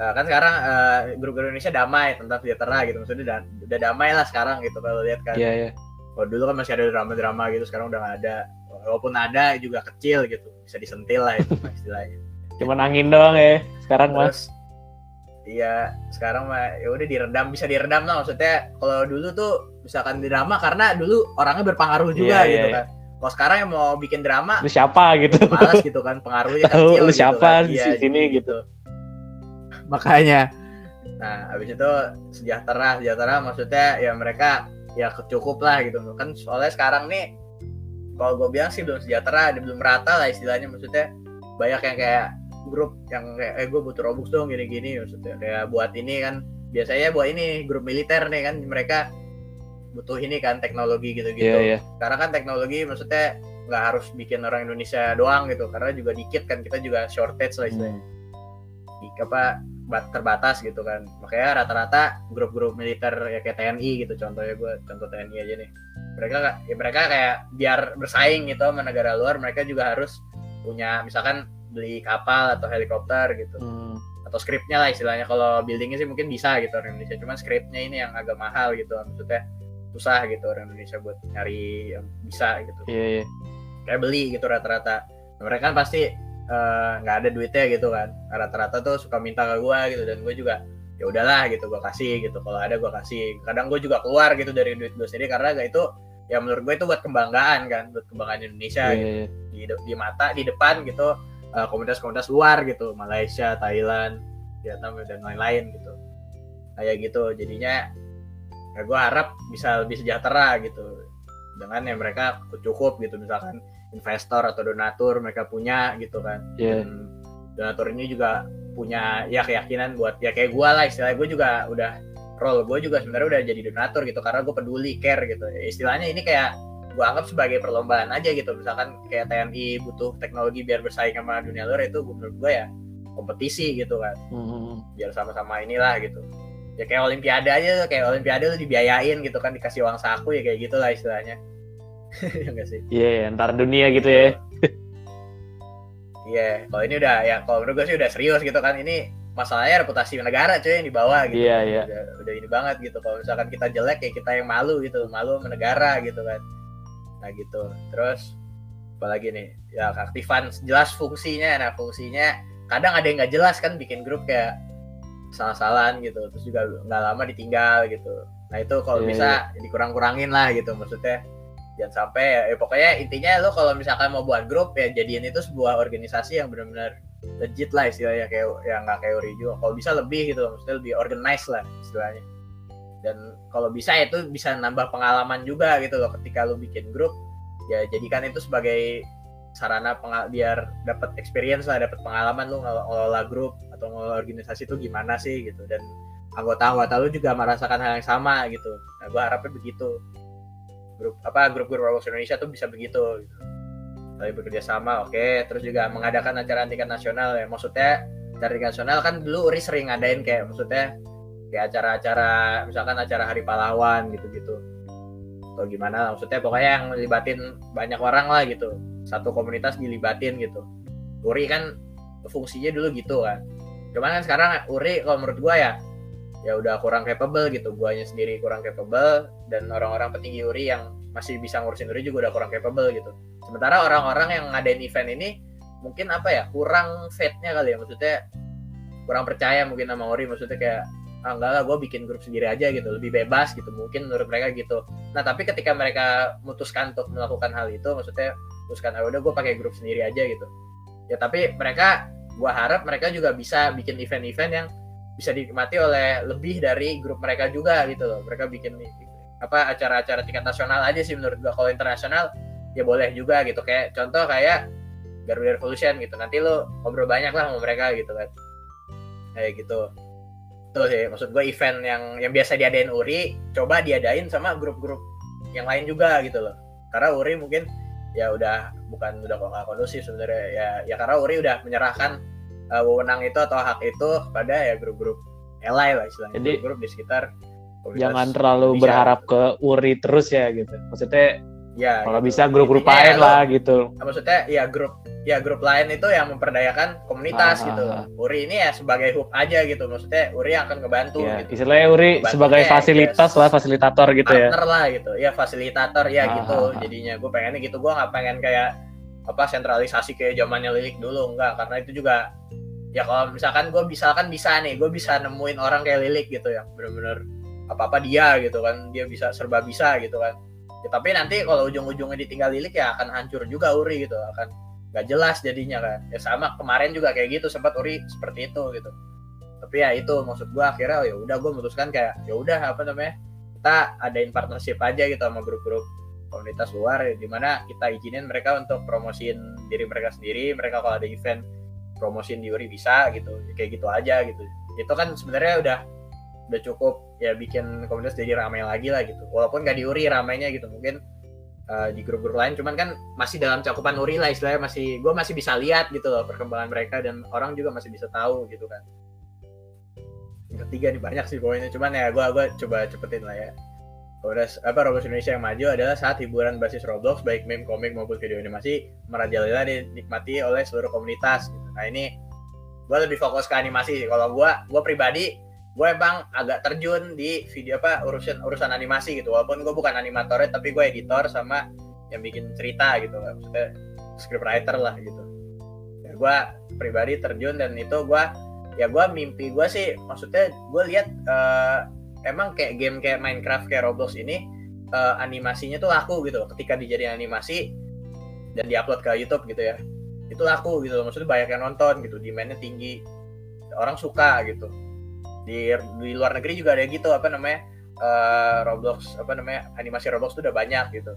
uh, kan sekarang uh, grup-grup Indonesia damai, tentang sejahtera gitu. Maksudnya udah, udah damai lah sekarang gitu kalau lihat kan. Iya, yeah, iya. Yeah. Kalau dulu kan masih ada drama-drama gitu, sekarang udah gak ada. Walaupun ada juga kecil gitu, bisa disentil lah itu istilahnya. Cuman angin doang ya sekarang Terus, mas Iya, sekarang mah ya udah diredam bisa diredam lah maksudnya. Kalau dulu tuh misalkan di drama karena dulu orangnya berpengaruh juga yeah, gitu yeah, kan. Kalau sekarang yang mau bikin drama, lu siapa gitu? Malas gitu kan, pengaruhnya Tahu lu gitu siapa kan. di iya, sini gitu. gitu. Makanya nah habis itu sejahtera sejahtera maksudnya ya mereka ya cukup lah gitu kan soalnya sekarang nih kalau gue bilang sih belum sejahtera belum rata lah istilahnya maksudnya banyak yang kayak grup yang kayak eh gue butuh robux dong gini-gini maksudnya kayak buat ini kan biasanya buat ini grup militer nih kan mereka butuh ini kan teknologi gitu-gitu. Yeah, yeah. Karena kan teknologi maksudnya nggak harus bikin orang Indonesia doang gitu karena juga dikit kan kita juga shortage lah istilahnya. Hmm. Apa terbatas gitu kan. Makanya rata-rata grup-grup militer ya kayak TNI gitu contohnya gue contoh TNI aja nih. Mereka ya mereka kayak biar bersaing gitu sama negara luar mereka juga harus punya misalkan beli kapal atau helikopter gitu hmm. atau skripnya lah istilahnya kalau buildingnya sih mungkin bisa gitu orang Indonesia cuman skripnya ini yang agak mahal gitu maksudnya susah gitu orang Indonesia buat nyari yang bisa gitu. Yeah, yeah. kayak beli gitu rata-rata. Mereka kan pasti eh, nggak uh, ada duitnya gitu kan. Rata-rata tuh suka minta ke gue gitu dan gue juga ya udahlah gitu gue kasih gitu. Kalau ada gue kasih. Kadang gue juga keluar gitu dari duit gue sendiri karena gak itu ya menurut gue itu buat kebanggaan kan buat kebanggaan Indonesia yeah, gitu. yeah. di, di mata di depan gitu Eh, komunitas-komunitas luar gitu. Malaysia Thailand Vietnam dan lain-lain gitu. Kayak gitu jadinya ya gue harap bisa lebih sejahtera gitu. Dengan yang mereka cukup gitu misalkan investor atau donatur mereka punya gitu kan. Yeah. dan donatur ini juga punya ya keyakinan buat ya kayak gue lah istilahnya gue juga udah role gue juga sebenarnya udah jadi donatur gitu karena gue peduli care gitu. Istilahnya ini kayak gue anggap sebagai perlombaan aja gitu. Misalkan kayak TNI butuh teknologi biar bersaing sama dunia luar itu menurut gue ya kompetisi gitu kan. Hmm. biar sama-sama inilah gitu ya kayak olimpiade aja kayak olimpiade lu dibiayain gitu kan dikasih uang saku ya kayak gitulah istilahnya. Ya enggak sih? Iya yeah, antar dunia gitu ya. Iya yeah. kalau ini udah ya kalau menurut gue sih udah serius gitu kan. Ini masalahnya reputasi negara cuy yang dibawa gitu. Iya yeah, iya. Yeah. udah, udah ini banget gitu. Kalau misalkan kita jelek ya kita yang malu gitu malu sama negara gitu kan. Nah gitu. Terus apalagi nih? Ya aktifan jelas fungsinya. Nah fungsinya kadang ada yang nggak jelas kan bikin grup kayak salah-salahan gitu terus juga nggak lama ditinggal gitu. Nah itu kalau yeah, bisa yeah. dikurang-kurangin lah gitu maksudnya. Jangan sampai ya, ya pokoknya intinya lo kalau misalkan mau buat grup ya jadiin itu sebuah organisasi yang benar-benar legit lah istilahnya kayak yang nggak kayak Ori juga. Kalau bisa lebih gitu maksudnya lebih organized lah istilahnya. Dan kalau bisa itu bisa nambah pengalaman juga gitu loh ketika lu bikin grup ya jadikan itu sebagai sarana pengal biar dapat experience lah dapat pengalaman lu ngelola grup atau organisasi itu gimana sih gitu dan anggota-anggota lu juga merasakan hal yang sama gitu nah gue harapnya begitu grup apa grup-grup Roblox Indonesia tuh bisa begitu gitu. Tapi bekerja sama, oke. Okay. Terus juga mengadakan acara tingkat nasional ya. Maksudnya dari nasional kan dulu Uri sering ngadain kayak maksudnya kayak acara-acara misalkan acara Hari Pahlawan gitu-gitu atau gimana maksudnya pokoknya yang libatin banyak orang lah gitu satu komunitas dilibatin gitu Uri kan fungsinya dulu gitu kan cuman kan sekarang Uri kalau menurut gua ya ya udah kurang capable gitu. Guanya sendiri kurang capable dan orang-orang petinggi Uri yang masih bisa ngurusin Uri juga udah kurang capable gitu. Sementara orang-orang yang ngadain event ini mungkin apa ya kurang fate-nya kali ya. Maksudnya kurang percaya mungkin sama Uri. Maksudnya kayak ah enggak lah gue bikin grup sendiri aja gitu. Lebih bebas gitu mungkin menurut mereka gitu. Nah tapi ketika mereka memutuskan untuk melakukan hal itu maksudnya memutuskan ah udah gue pakai grup sendiri aja gitu. Ya tapi mereka gue harap mereka juga bisa bikin event-event yang bisa dinikmati oleh lebih dari grup mereka juga gitu loh. Mereka bikin apa acara-acara tingkat nasional aja sih menurut gue kalau internasional ya boleh juga gitu. Kayak contoh kayak Garuda Revolution gitu. Nanti lo ngobrol banyak lah sama mereka gitu kan. Kayak gitu. Tuh sih maksud gue event yang yang biasa diadain Uri coba diadain sama grup-grup yang lain juga gitu loh. Karena Uri mungkin ya udah bukan udah kok nggak kondusif sebenarnya. Ya ya karena Uri udah menyerahkan uh, wewenang itu atau hak itu kepada ya grup-grup elai lah istilahnya. Jadi, grup di sekitar jangan terlalu Indonesia. berharap ke Uri terus ya gitu. Maksudnya ya kalau gitu. bisa grup-grup lain lah gitu maksudnya ya grup ya grup lain itu yang memperdayakan komunitas ah, gitu. Ah, ah. Uri ini ya sebagai hub aja gitu. Maksudnya Uri akan ngebantu ya, gitu. Istilahnya Uri sebagai fasilitas ya, lah, fasilitator gitu ya. Partner lah gitu. Ya fasilitator ya ah, gitu. Ah, Jadinya gue pengennya gitu. Gue nggak pengen kayak apa sentralisasi kayak zamannya Lilik dulu enggak karena itu juga ya kalau misalkan gue misalkan bisa nih gue bisa nemuin orang kayak Lilik gitu yang bener-bener apa apa dia gitu kan dia bisa serba bisa gitu kan ya, tapi nanti kalau ujung-ujungnya ditinggal Lilik ya akan hancur juga Uri gitu akan nggak jelas jadinya kan. Ya sama kemarin juga kayak gitu sempat Uri seperti itu gitu. Tapi ya itu maksud gue akhirnya oh, ya udah gue memutuskan kayak ya udah apa namanya kita adain partnership aja gitu sama grup-grup komunitas luar ya, di mana kita izinin mereka untuk promosiin diri mereka sendiri mereka kalau ada event promosiin di Uri bisa gitu kayak gitu aja gitu. Itu kan sebenarnya udah udah cukup ya bikin komunitas jadi ramai lagi lah gitu walaupun gak di Uri ramainya gitu mungkin uh, di grup-grup lain cuman kan masih dalam cakupan Nuri lah istilahnya masih gue masih bisa lihat gitu loh perkembangan mereka dan orang juga masih bisa tahu gitu kan yang ketiga nih banyak sih poinnya cuman ya gue gua coba cepetin lah ya udah apa Roblox Indonesia yang maju adalah saat hiburan basis Roblox baik meme, komik maupun video animasi merajalela dinikmati oleh seluruh komunitas. Gitu. Nah ini gue lebih fokus ke animasi. Kalau gue, gue pribadi gue emang agak terjun di video apa urusan urusan animasi gitu. Walaupun gue bukan animatornya tapi gue editor sama yang bikin cerita gitu. Maksudnya scriptwriter lah gitu. Ya, gue pribadi terjun dan itu gue ya gue mimpi gue sih maksudnya gue lihat uh, emang kayak game kayak Minecraft kayak Roblox ini uh, animasinya tuh laku gitu ketika dijadiin animasi dan diupload ke YouTube gitu ya itu laku gitu maksudnya banyak yang nonton gitu demandnya tinggi. Orang suka gitu di di luar negeri juga ada gitu apa namanya uh, Roblox apa namanya animasi Roblox itu udah banyak gitu.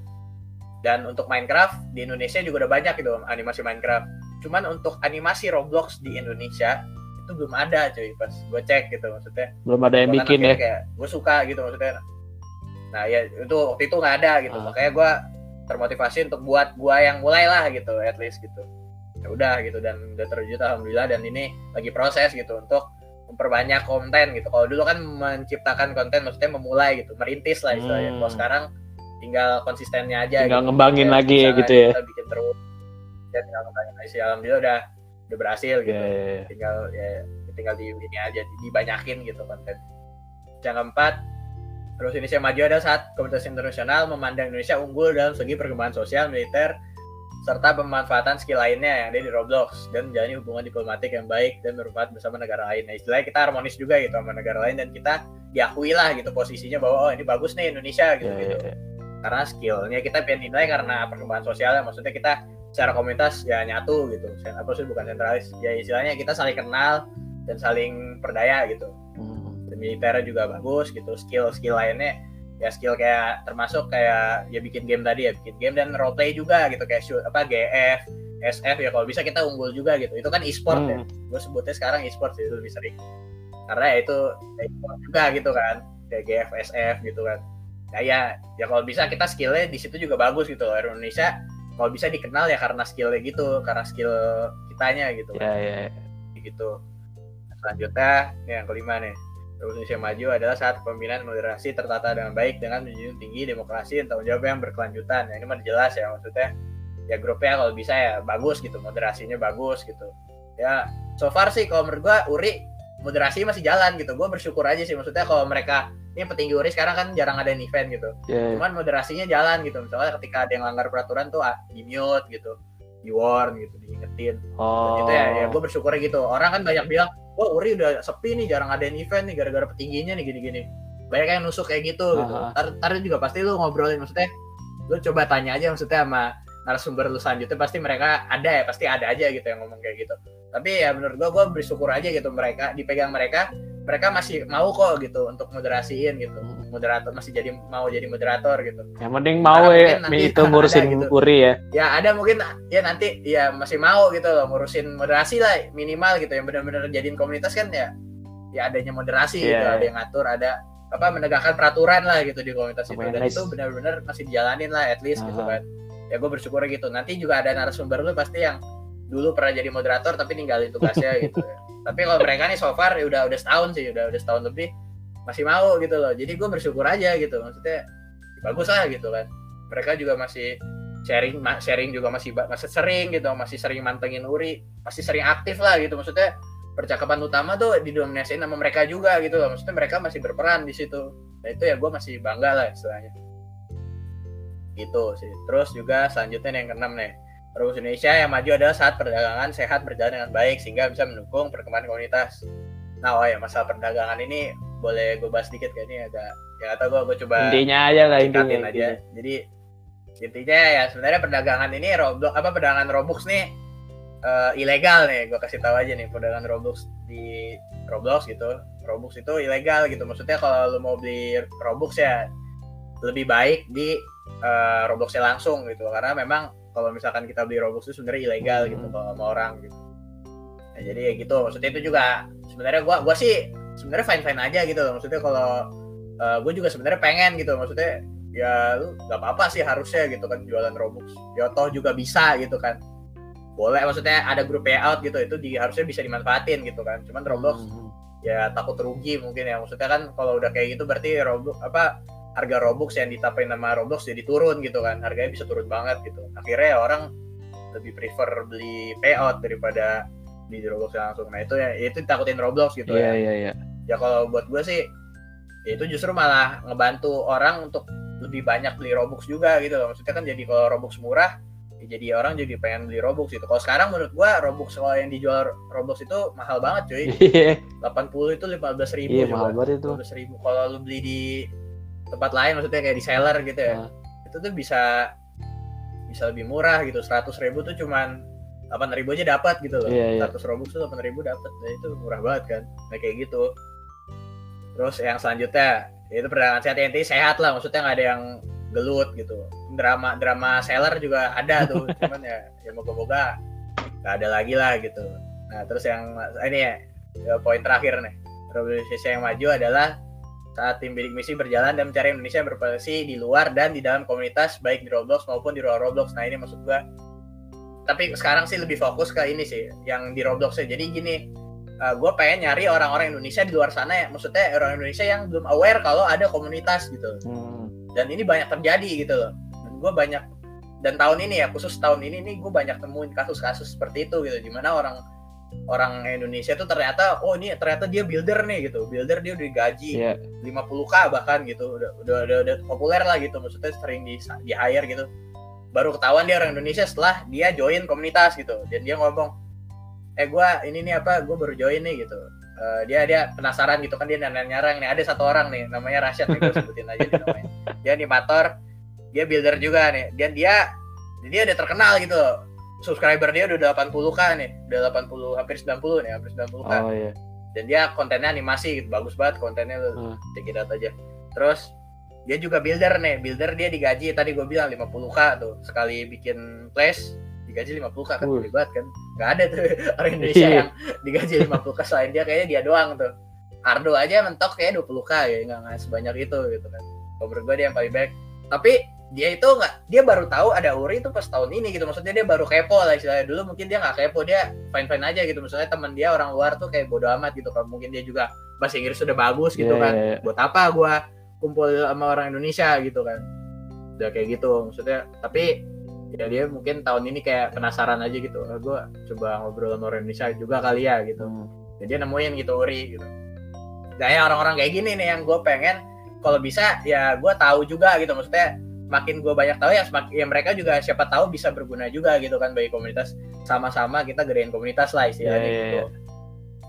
Dan untuk Minecraft di Indonesia juga udah banyak gitu animasi Minecraft. Cuman untuk animasi Roblox di Indonesia itu belum ada cuy pas gue cek gitu maksudnya. Belum ada yang bikin ya? kayak gue suka gitu maksudnya. Nah ya itu waktu itu nggak ada gitu ah. makanya gue termotivasi untuk buat gue yang mulai lah gitu at least gitu. Ya udah gitu dan udah terwujud alhamdulillah dan ini lagi proses gitu untuk memperbanyak konten gitu. Kalau dulu kan menciptakan konten maksudnya memulai gitu, merintis lah istilahnya. Hmm. Kalau sekarang tinggal konsistennya aja. Tinggal gitu. ngembangin ya, lagi ya gitu ya. Kita bikin terus. Ya tinggal ngembangin aja. Alhamdulillah udah udah berhasil gitu. Yeah, yeah, yeah. Tinggal ya tinggal di ini aja dibanyakin gitu konten. Yang keempat, terus Indonesia maju ada saat komunitas internasional memandang Indonesia unggul dalam segi perkembangan sosial, militer, serta pemanfaatan skill lainnya yang ada di Roblox dan menjalani hubungan diplomatik yang baik dan bermanfaat bersama negara lain. Nah, istilahnya kita harmonis juga gitu sama negara lain dan kita diakui lah gitu posisinya bahwa oh ini bagus nih Indonesia gitu yeah, gitu. Yeah. Karena skillnya kita pengen dinilai karena perkembangan sosialnya maksudnya kita secara komunitas ya nyatu gitu. Apa sih bukan sentralis. Ya istilahnya kita saling kenal dan saling berdaya gitu. Dan militernya juga bagus gitu skill skill lainnya ya skill kayak termasuk kayak ya bikin game tadi ya bikin game dan roleplay juga gitu kayak shoot apa GF SF ya kalau bisa kita unggul juga gitu. Itu kan e-sport ya. Hmm. gue sebutnya sekarang e-sport sih itu lebih sering. Karena ya itu ya e-sport juga gitu kan kayak GF SF gitu kan. Nah ya ya kalau bisa kita skillnya di situ juga bagus gitu Indonesia kalau bisa dikenal ya karena skillnya gitu karena skill kitanya gitu. Ya, ya, ya. gitu. Selanjutnya yang kelima nih Indonesia maju adalah saat pembinaan moderasi tertata dengan baik dengan menjunjung tinggi demokrasi dan tanggung jawab yang berkelanjutan. Ya, ini mah jelas ya maksudnya ya grupnya kalau bisa ya bagus gitu moderasinya bagus gitu. Ya so far sih kalau menurut gua Uri moderasi masih jalan gitu. Gua bersyukur aja sih maksudnya kalau mereka ini petinggi Uri sekarang kan jarang ada event gitu. Ya, ya. Cuman moderasinya jalan gitu. Misalnya ketika ada yang langgar peraturan tuh ah, di mute gitu, di warn gitu, diingetin. Dan Oh. itu ya, ya gue bersyukur gitu. Orang kan banyak bilang, wah Uri udah sepi nih, jarang ada event nih gara-gara petingginya nih gini-gini. Banyak yang nusuk kayak gitu gitu. Aha. Ntar, ntar juga pasti lu ngobrolin maksudnya, lu coba tanya aja maksudnya sama narasumber lu selanjutnya pasti mereka ada ya, pasti ada aja gitu yang ngomong kayak gitu. Tapi ya menurut gue, gue bersyukur aja gitu mereka dipegang mereka, mereka masih mau kok gitu untuk moderasiin gitu. Moderator masih jadi mau jadi moderator gitu. Yang penting mau ya itu ngurusin ada gitu. Uri ya. ya ada mungkin ya nanti ya masih mau gitu loh ngurusin moderasi lah minimal gitu yang benar-benar jadiin komunitas kan ya ya adanya moderasi gitu Iya. ada yang ngatur ada apa menegakkan peraturan lah gitu di komunitas itu dan itu benar-benar masih dijalanin lah at least gitu Aha. kan ya gue bersyukur gitu. Nanti juga ada narasumber lu pasti yang dulu pernah jadi moderator tapi ninggalin tugasnya gitu. Ya. tapi kalau mereka nih so far ya udah udah setahun sih udah udah setahun lebih masih mau gitu loh. Jadi gue bersyukur aja gitu. Maksudnya bagus lah gitu kan. Mereka juga masih sharing sharing juga masih masih sering gitu masih sering mantengin Uri masih sering aktif lah gitu. Maksudnya percakapan utama tuh didominasiin sama mereka juga gitu loh. Maksudnya mereka masih berperan di situ. Nah itu ya gue masih bangga lah istilahnya gitu sih terus juga selanjutnya yang keenam nih Republik Indonesia yang maju adalah saat perdagangan sehat berjalan dengan baik sehingga bisa mendukung perkembangan komunitas nah oh ya masalah perdagangan ini boleh gue bahas sedikit kayak ini agak ya atau gue gue coba Intinya aja lah intinya. tingkatin aja. Jadi intinya ya sebenarnya perdagangan ini Roblox apa perdagangan Robux nih eh, ilegal nih. Gue kasih tahu aja nih perdagangan Robux di Roblox gitu. Robux itu ilegal gitu. Maksudnya kalau lu mau beli Robux ya lebih baik di eh, Robloxnya langsung gitu. Karena memang kalau misalkan kita beli Robux itu sebenarnya ilegal gitu Hmm. kalau sama orang gitu. Nah, jadi ya gitu. Maksudnya itu juga sebenarnya gua gua sih sebenarnya fine fine aja gitu. Maksudnya kalau gue juga sebenarnya pengen gitu maksudnya ya lu nggak apa-apa sih harusnya gitu kan jualan Robux ya toh juga bisa gitu kan boleh maksudnya ada grup payout gitu itu di, harusnya bisa dimanfaatin gitu kan cuman Roblox Hmm. ya takut rugi mungkin ya maksudnya kan kalau udah kayak gitu berarti Robux apa harga Robux yang ditapain nama Roblox jadi turun gitu kan. Harganya bisa turun banget gitu. Akhirnya ya orang lebih prefer beli payout daripada beli di Roblox langsung. Nah itu ya itu ditakutin Roblox gitu Iya ya. iya iya. ya kalau buat gue sih ya itu justru malah ngebantu orang untuk lebih banyak beli Robux juga gitu loh. Maksudnya kan jadi kalau Robux murah ya jadi orang jadi pengen beli Robux gitu. Kalau sekarang menurut gue Robux kalau yang dijual Robux itu mahal banget cuy. Iya. 80 itu 15 ribu iya mahal banget itu. 15 ribu. Kalau lu beli di tempat lain maksudnya kayak di seller gitu ya. Nah. itu tuh bisa bisa lebih murah gitu. 100 ribu tuh cuman 8 ribu aja dapat gitu loh. Iya, iya. 100 robux tuh 8 ribu dapat nah, itu murah banget kan. Nah kayak gitu. Terus yang selanjutnya ya itu perdagangan sehat. Ya, intinya sehat lah. Maksudnya nggak ada yang gelut gitu. Drama drama seller juga ada tuh. Cuman ya ya moga-moga nggak ada lagi lah gitu. Nah terus yang ini ya, ya poin terakhir nih. Indonesia yang maju adalah saat tim bidik misi berjalan dan mencari Indonesia yang di luar dan di dalam komunitas baik di Roblox maupun di luar Roblox. Nah ini maksud gua. Tapi sekarang sih lebih fokus ke ini sih yang di Roblox ya. Jadi gini, uh, gue pengen nyari orang-orang Indonesia di luar sana ya. Maksudnya orang Indonesia yang belum aware kalau ada komunitas gitu. Hmm. Dan ini banyak terjadi gitu loh. Dan gue banyak dan tahun ini ya khusus tahun ini nih gue banyak temuin kasus-kasus seperti itu gitu. Di mana orang orang Indonesia tuh ternyata oh ini ternyata dia builder nih gitu. Builder dia udah digaji Iya. 50k bahkan gitu. Udah udah udah, udah populer lah gitu. Maksudnya sering di di hire gitu. Baru ketahuan dia orang Indonesia setelah dia join komunitas gitu. Dan dia ngomong eh gua ini nih apa gue baru join nih gitu. Eh, dia dia penasaran gitu. Kan dia nanya nyarang nih. Ada satu orang nih namanya Rashid nih gue sebutin aja nih namanya. Dia animator dia builder juga nih. Dan dia dia udah terkenal gitu. loh. Subscriber dia udah 80k nih. Udah 80 hampir 90 nih hampir 90k Oh iya. dan dia kontennya animasi gitu bagus banget kontennya lu Hmm. check it out aja. Terus dia juga builder nih. Builder dia digaji tadi gue bilang 50k tuh. Sekali bikin place digaji 50k kan gede banget kan. Nggak ada tuh orang Indonesia Iya. yang digaji 50k selain dia kayaknya dia doang tuh. Ardo aja mentok kayak 20k ya nggak nggak sebanyak itu gitu kan. Kalau menurut gue dia yang paling baik. Tapi dia itu nggak dia baru tahu ada Uri itu pas tahun ini gitu. Maksudnya dia baru kepo lah istilahnya. Dulu mungkin dia nggak kepo dia fine fine aja gitu. Misalnya teman dia orang luar tuh kayak bodo amat gitu. Kalau mungkin dia juga bahasa Inggris sudah bagus gitu Iya, kan. iya, iya. buat apa gua kumpul sama orang Indonesia gitu kan? Udah kayak gitu maksudnya. Tapi ya dia mungkin tahun ini kayak penasaran aja gitu. Ah, gua coba ngobrol sama orang Indonesia juga kali ya gitu. Hmm. jadi dia nemuin gitu Uri gitu. Kayak orang-orang kayak gini nih yang gue pengen. Kalau bisa ya gue tahu juga gitu. Maksudnya makin gue banyak tahu ya semakin ya mereka juga siapa tahu bisa berguna juga gitu kan bagi komunitas. Sama-sama kita gedein komunitas lah istilahnya Iya, iya, gitu.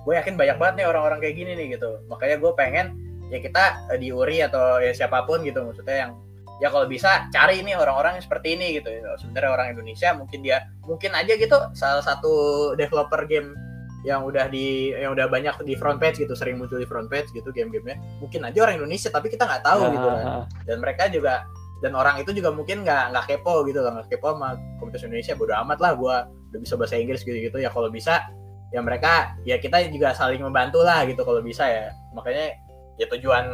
gue yakin banyak banget nih orang-orang kayak gini nih gitu. Makanya gue pengen ya kita eh, di Uri atau ya siapa pun gitu maksudnya yang ya kalau bisa cari nih orang-orang yang seperti ini gitu. Sebenarnya orang Indonesia mungkin dia mungkin aja gitu salah satu developer game yang udah di yang udah banyak di front page gitu sering muncul di front page gitu game-gamenya. Mungkin aja orang Indonesia tapi kita nggak tahu gitu kan. Dan mereka juga dan orang itu juga mungkin nggak nggak kepo gitu loh nggak kepo sama komunitas Indonesia bodo amat lah gua udah bisa bahasa Inggris gitu gitu ya kalau bisa ya mereka ya kita juga saling membantu lah gitu kalau bisa ya. Makanya ya tujuan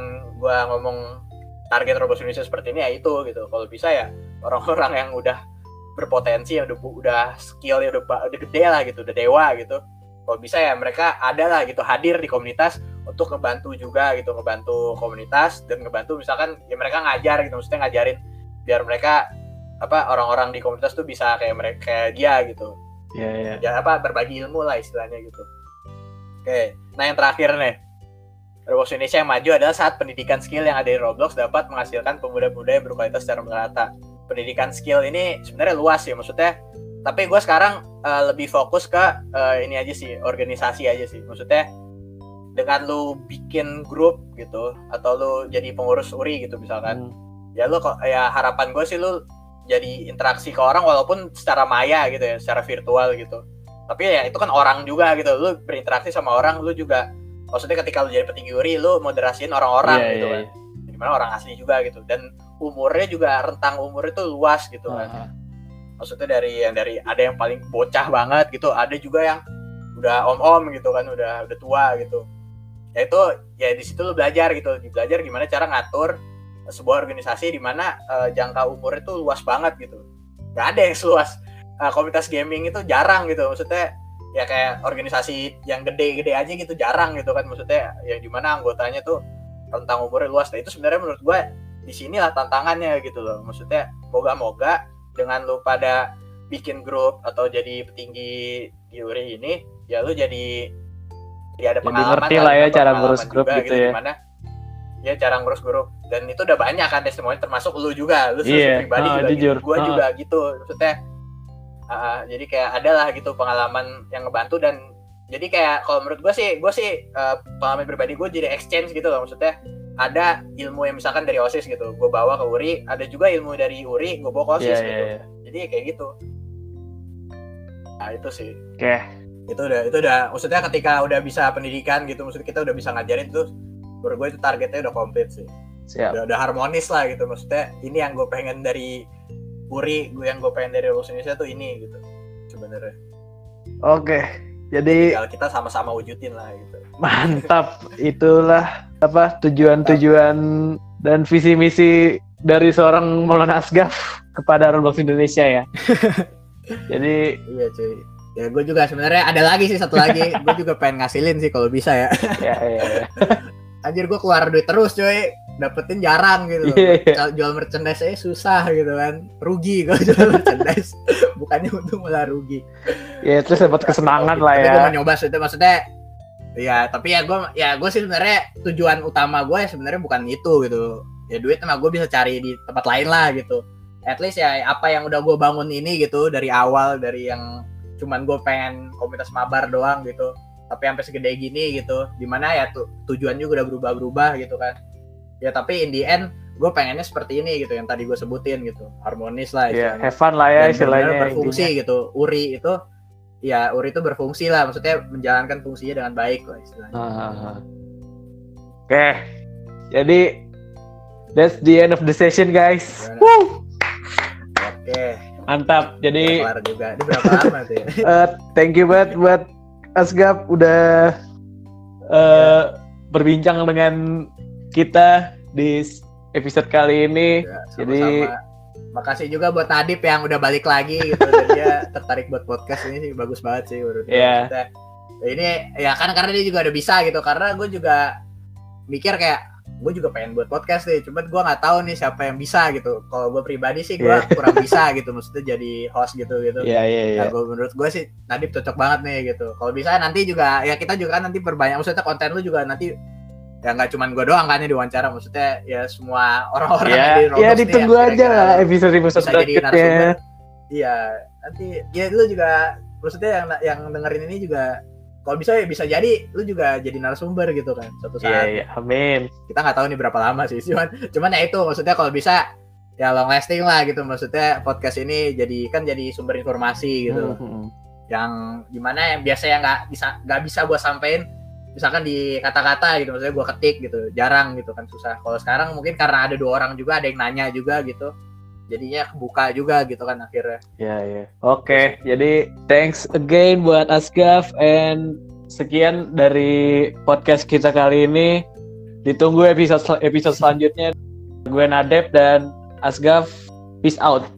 gua ngomong target Robos Indonesia seperti ini ya itu gitu. Kalau bisa ya orang-orang yang udah berpotensi yang udah udah skill udah, udah gede lah gitu udah dewa gitu. Kalau bisa ya mereka ada lah gitu hadir di komunitas untuk ngebantu juga gitu ngebantu komunitas dan ngebantu misalkan ya mereka ngajar gitu maksudnya ngajarin biar mereka apa orang-orang di komunitas tuh bisa kayak mereka kayak dia gitu Iya, iya. ya apa berbagi ilmu lah istilahnya gitu oke nah yang terakhir nih Roblox Indonesia yang maju adalah saat pendidikan skill yang ada di Roblox dapat menghasilkan pemuda-pemuda yang berkualitas secara merata. Pendidikan skill ini sebenarnya luas ya maksudnya. Tapi gue sekarang eh, lebih fokus ke eh, ini aja sih, organisasi aja sih. Maksudnya dengan lu bikin grup gitu atau lu jadi pengurus URI gitu misalkan Hmm. ya lu kok ya harapan gue sih lu jadi interaksi ke orang walaupun secara maya gitu ya secara virtual gitu. Tapi ya itu kan orang juga gitu lu berinteraksi sama orang lu juga maksudnya ketika lu jadi petinggi uri lu moderasiin orang-orang Iya, gitu iya, kan. di mana orang asli juga gitu dan umurnya juga rentang umurnya tuh luas gitu kan. Ah, ah. maksudnya dari yang dari ada yang paling bocah banget gitu ada juga yang udah om om gitu kan udah udah tua gitu ya itu ya di situ lu belajar gitu. Di belajar gimana cara ngatur sebuah organisasi di mana eh, jangka umurnya tuh luas banget gitu. Nggak ada yang seluas. Eh, komunitas gaming itu jarang gitu. Maksudnya ya kayak organisasi yang gede-gede aja gitu jarang gitu kan. Maksudnya yang di mana anggotanya tuh rentang umurnya luas. Nah itu sebenarnya menurut gue di sinilah tantangannya gitu loh. Maksudnya moga-moga dengan lu pada bikin grup atau jadi petinggi di URI ini ya lu jadi ya ada Jadi pengalaman ngerti lah, ya cara ngurus grup juga gitu ya. di mana ya cara ngurus grup dan itu udah banyak kan testimoni termasuk lu juga lu Iya, pribadi ah, juga jujur. gitu. gua Ah. juga gitu maksudnya ah, jadi kayak ada lah gitu pengalaman yang ngebantu dan jadi kayak kalau menurut gua sih gua sih eh, pengalaman pribadi gue jadi exchange gitu loh maksudnya ada ilmu yang misalkan dari osis gitu gue bawa ke uri ada juga ilmu dari uri gue bawa ke osis iya, gitu iya. jadi kayak gitu nah itu sih Oke. Itu udah itu udah maksudnya ketika udah bisa pendidikan gitu maksudnya kita udah bisa ngajarin tuh menurut gue itu targetnya udah komplit sih Siap. udah, udah harmonis lah gitu maksudnya ini yang gue pengen dari Uri gue yang gue pengen dari Lulus Indonesia tuh ini gitu sebenarnya Oke. Jadi tinggal kita sama-sama wujudin lah gitu mantap. Itulah apa tujuan-tujuan dan visi misi dari seorang Maulana Asgaf kepada Roblox Indonesia ya. Jadi iya cuy ya gue juga sebenarnya ada lagi sih satu lagi gue juga pengen ngasilin sih kalau bisa ya ya ya. ya. anjir gue keluar duit terus cuy dapetin jarang gitu Iya, iya. Jual- merchandise aja susah gitu kan rugi gue jual merchandise bukannya untung malah rugi Ya terus dapat kesenangan lah tapi ya. gue mau nyoba sih itu maksudnya ya tapi ya gue ya gue sih sebenarnya tujuan utama gue ya sebenarnya bukan itu gitu ya duit emang gue bisa cari di tempat lain lah gitu at least ya apa yang udah gue bangun ini gitu dari awal dari yang cuman gue pengen komunitas mabar doang gitu tapi sampai segede gini gitu di mana ya tuh tujuan juga udah berubah-berubah gitu kan ya tapi in the end gue pengennya seperti ini gitu yang tadi gue sebutin gitu harmonis lah Ya, istilahnya have fun lah ya istilahnya. berfungsi intinya. gitu uri itu ya Uri itu berfungsi lah maksudnya menjalankan fungsinya dengan baik lah istilahnya Ah. Oke, jadi that's the end of the session guys. Gimana? Woo! Mantap. Jadi kelar juga ini berapa lama tuh ya eh, thank you banget buat Asgap udah eh, berbincang dengan kita di episode kali ini. Ya, Jadi- sama-sama. makasih juga buat Nadib yang udah balik lagi gitu dan dia tertarik buat podcast ini sih bagus banget sih menurut. Iya. Maksudnya, ini ya kan karena dia juga udah bisa gitu karena gue juga mikir kayak gue juga pengen buat podcast nih cuman gue nggak tahu nih siapa yang bisa gitu kalau gue pribadi sih gue Iya. kurang bisa gitu maksudnya jadi host gitu gitu Iya iya iya. Nah, gua- menurut gue sih Nadib cocok banget nih gitu. Kalau bisa nanti juga ya kita juga kan nanti perbanyak maksudnya konten lu juga nanti ya nggak cuman gue doang kan yang diwawancara maksudnya ya semua orang-orang Ya, yang di Roblox ya nih ditunggu yang aja lah episode episode narasumber. Iya, nanti ya lu juga maksudnya yang yang dengerin ini juga kalau bisa ya bisa jadi lu juga jadi narasumber gitu kan suatu Iya saat. iya. Amin. Kita nggak tahu nih berapa lama sih, cuman cuman ya itu maksudnya kalau bisa ya long lasting lah gitu maksudnya podcast ini jadi kan jadi sumber informasi gitu Hmm, yang di mana yang biasanya nggak bisa nggak bisa gue sampein misalkan di kata-kata gitu maksudnya gue ketik gitu jarang gitu kan susah kalau sekarang mungkin karena ada dua orang juga ada yang nanya juga gitu jadinya kebuka juga gitu kan akhirnya Ya ya. Oke, jadi thanks again buat Asgaf and sekian dari podcast kita kali ini. Ditunggu episode episode selanjutnya. Gue Nadep dan Asgaf. Peace out.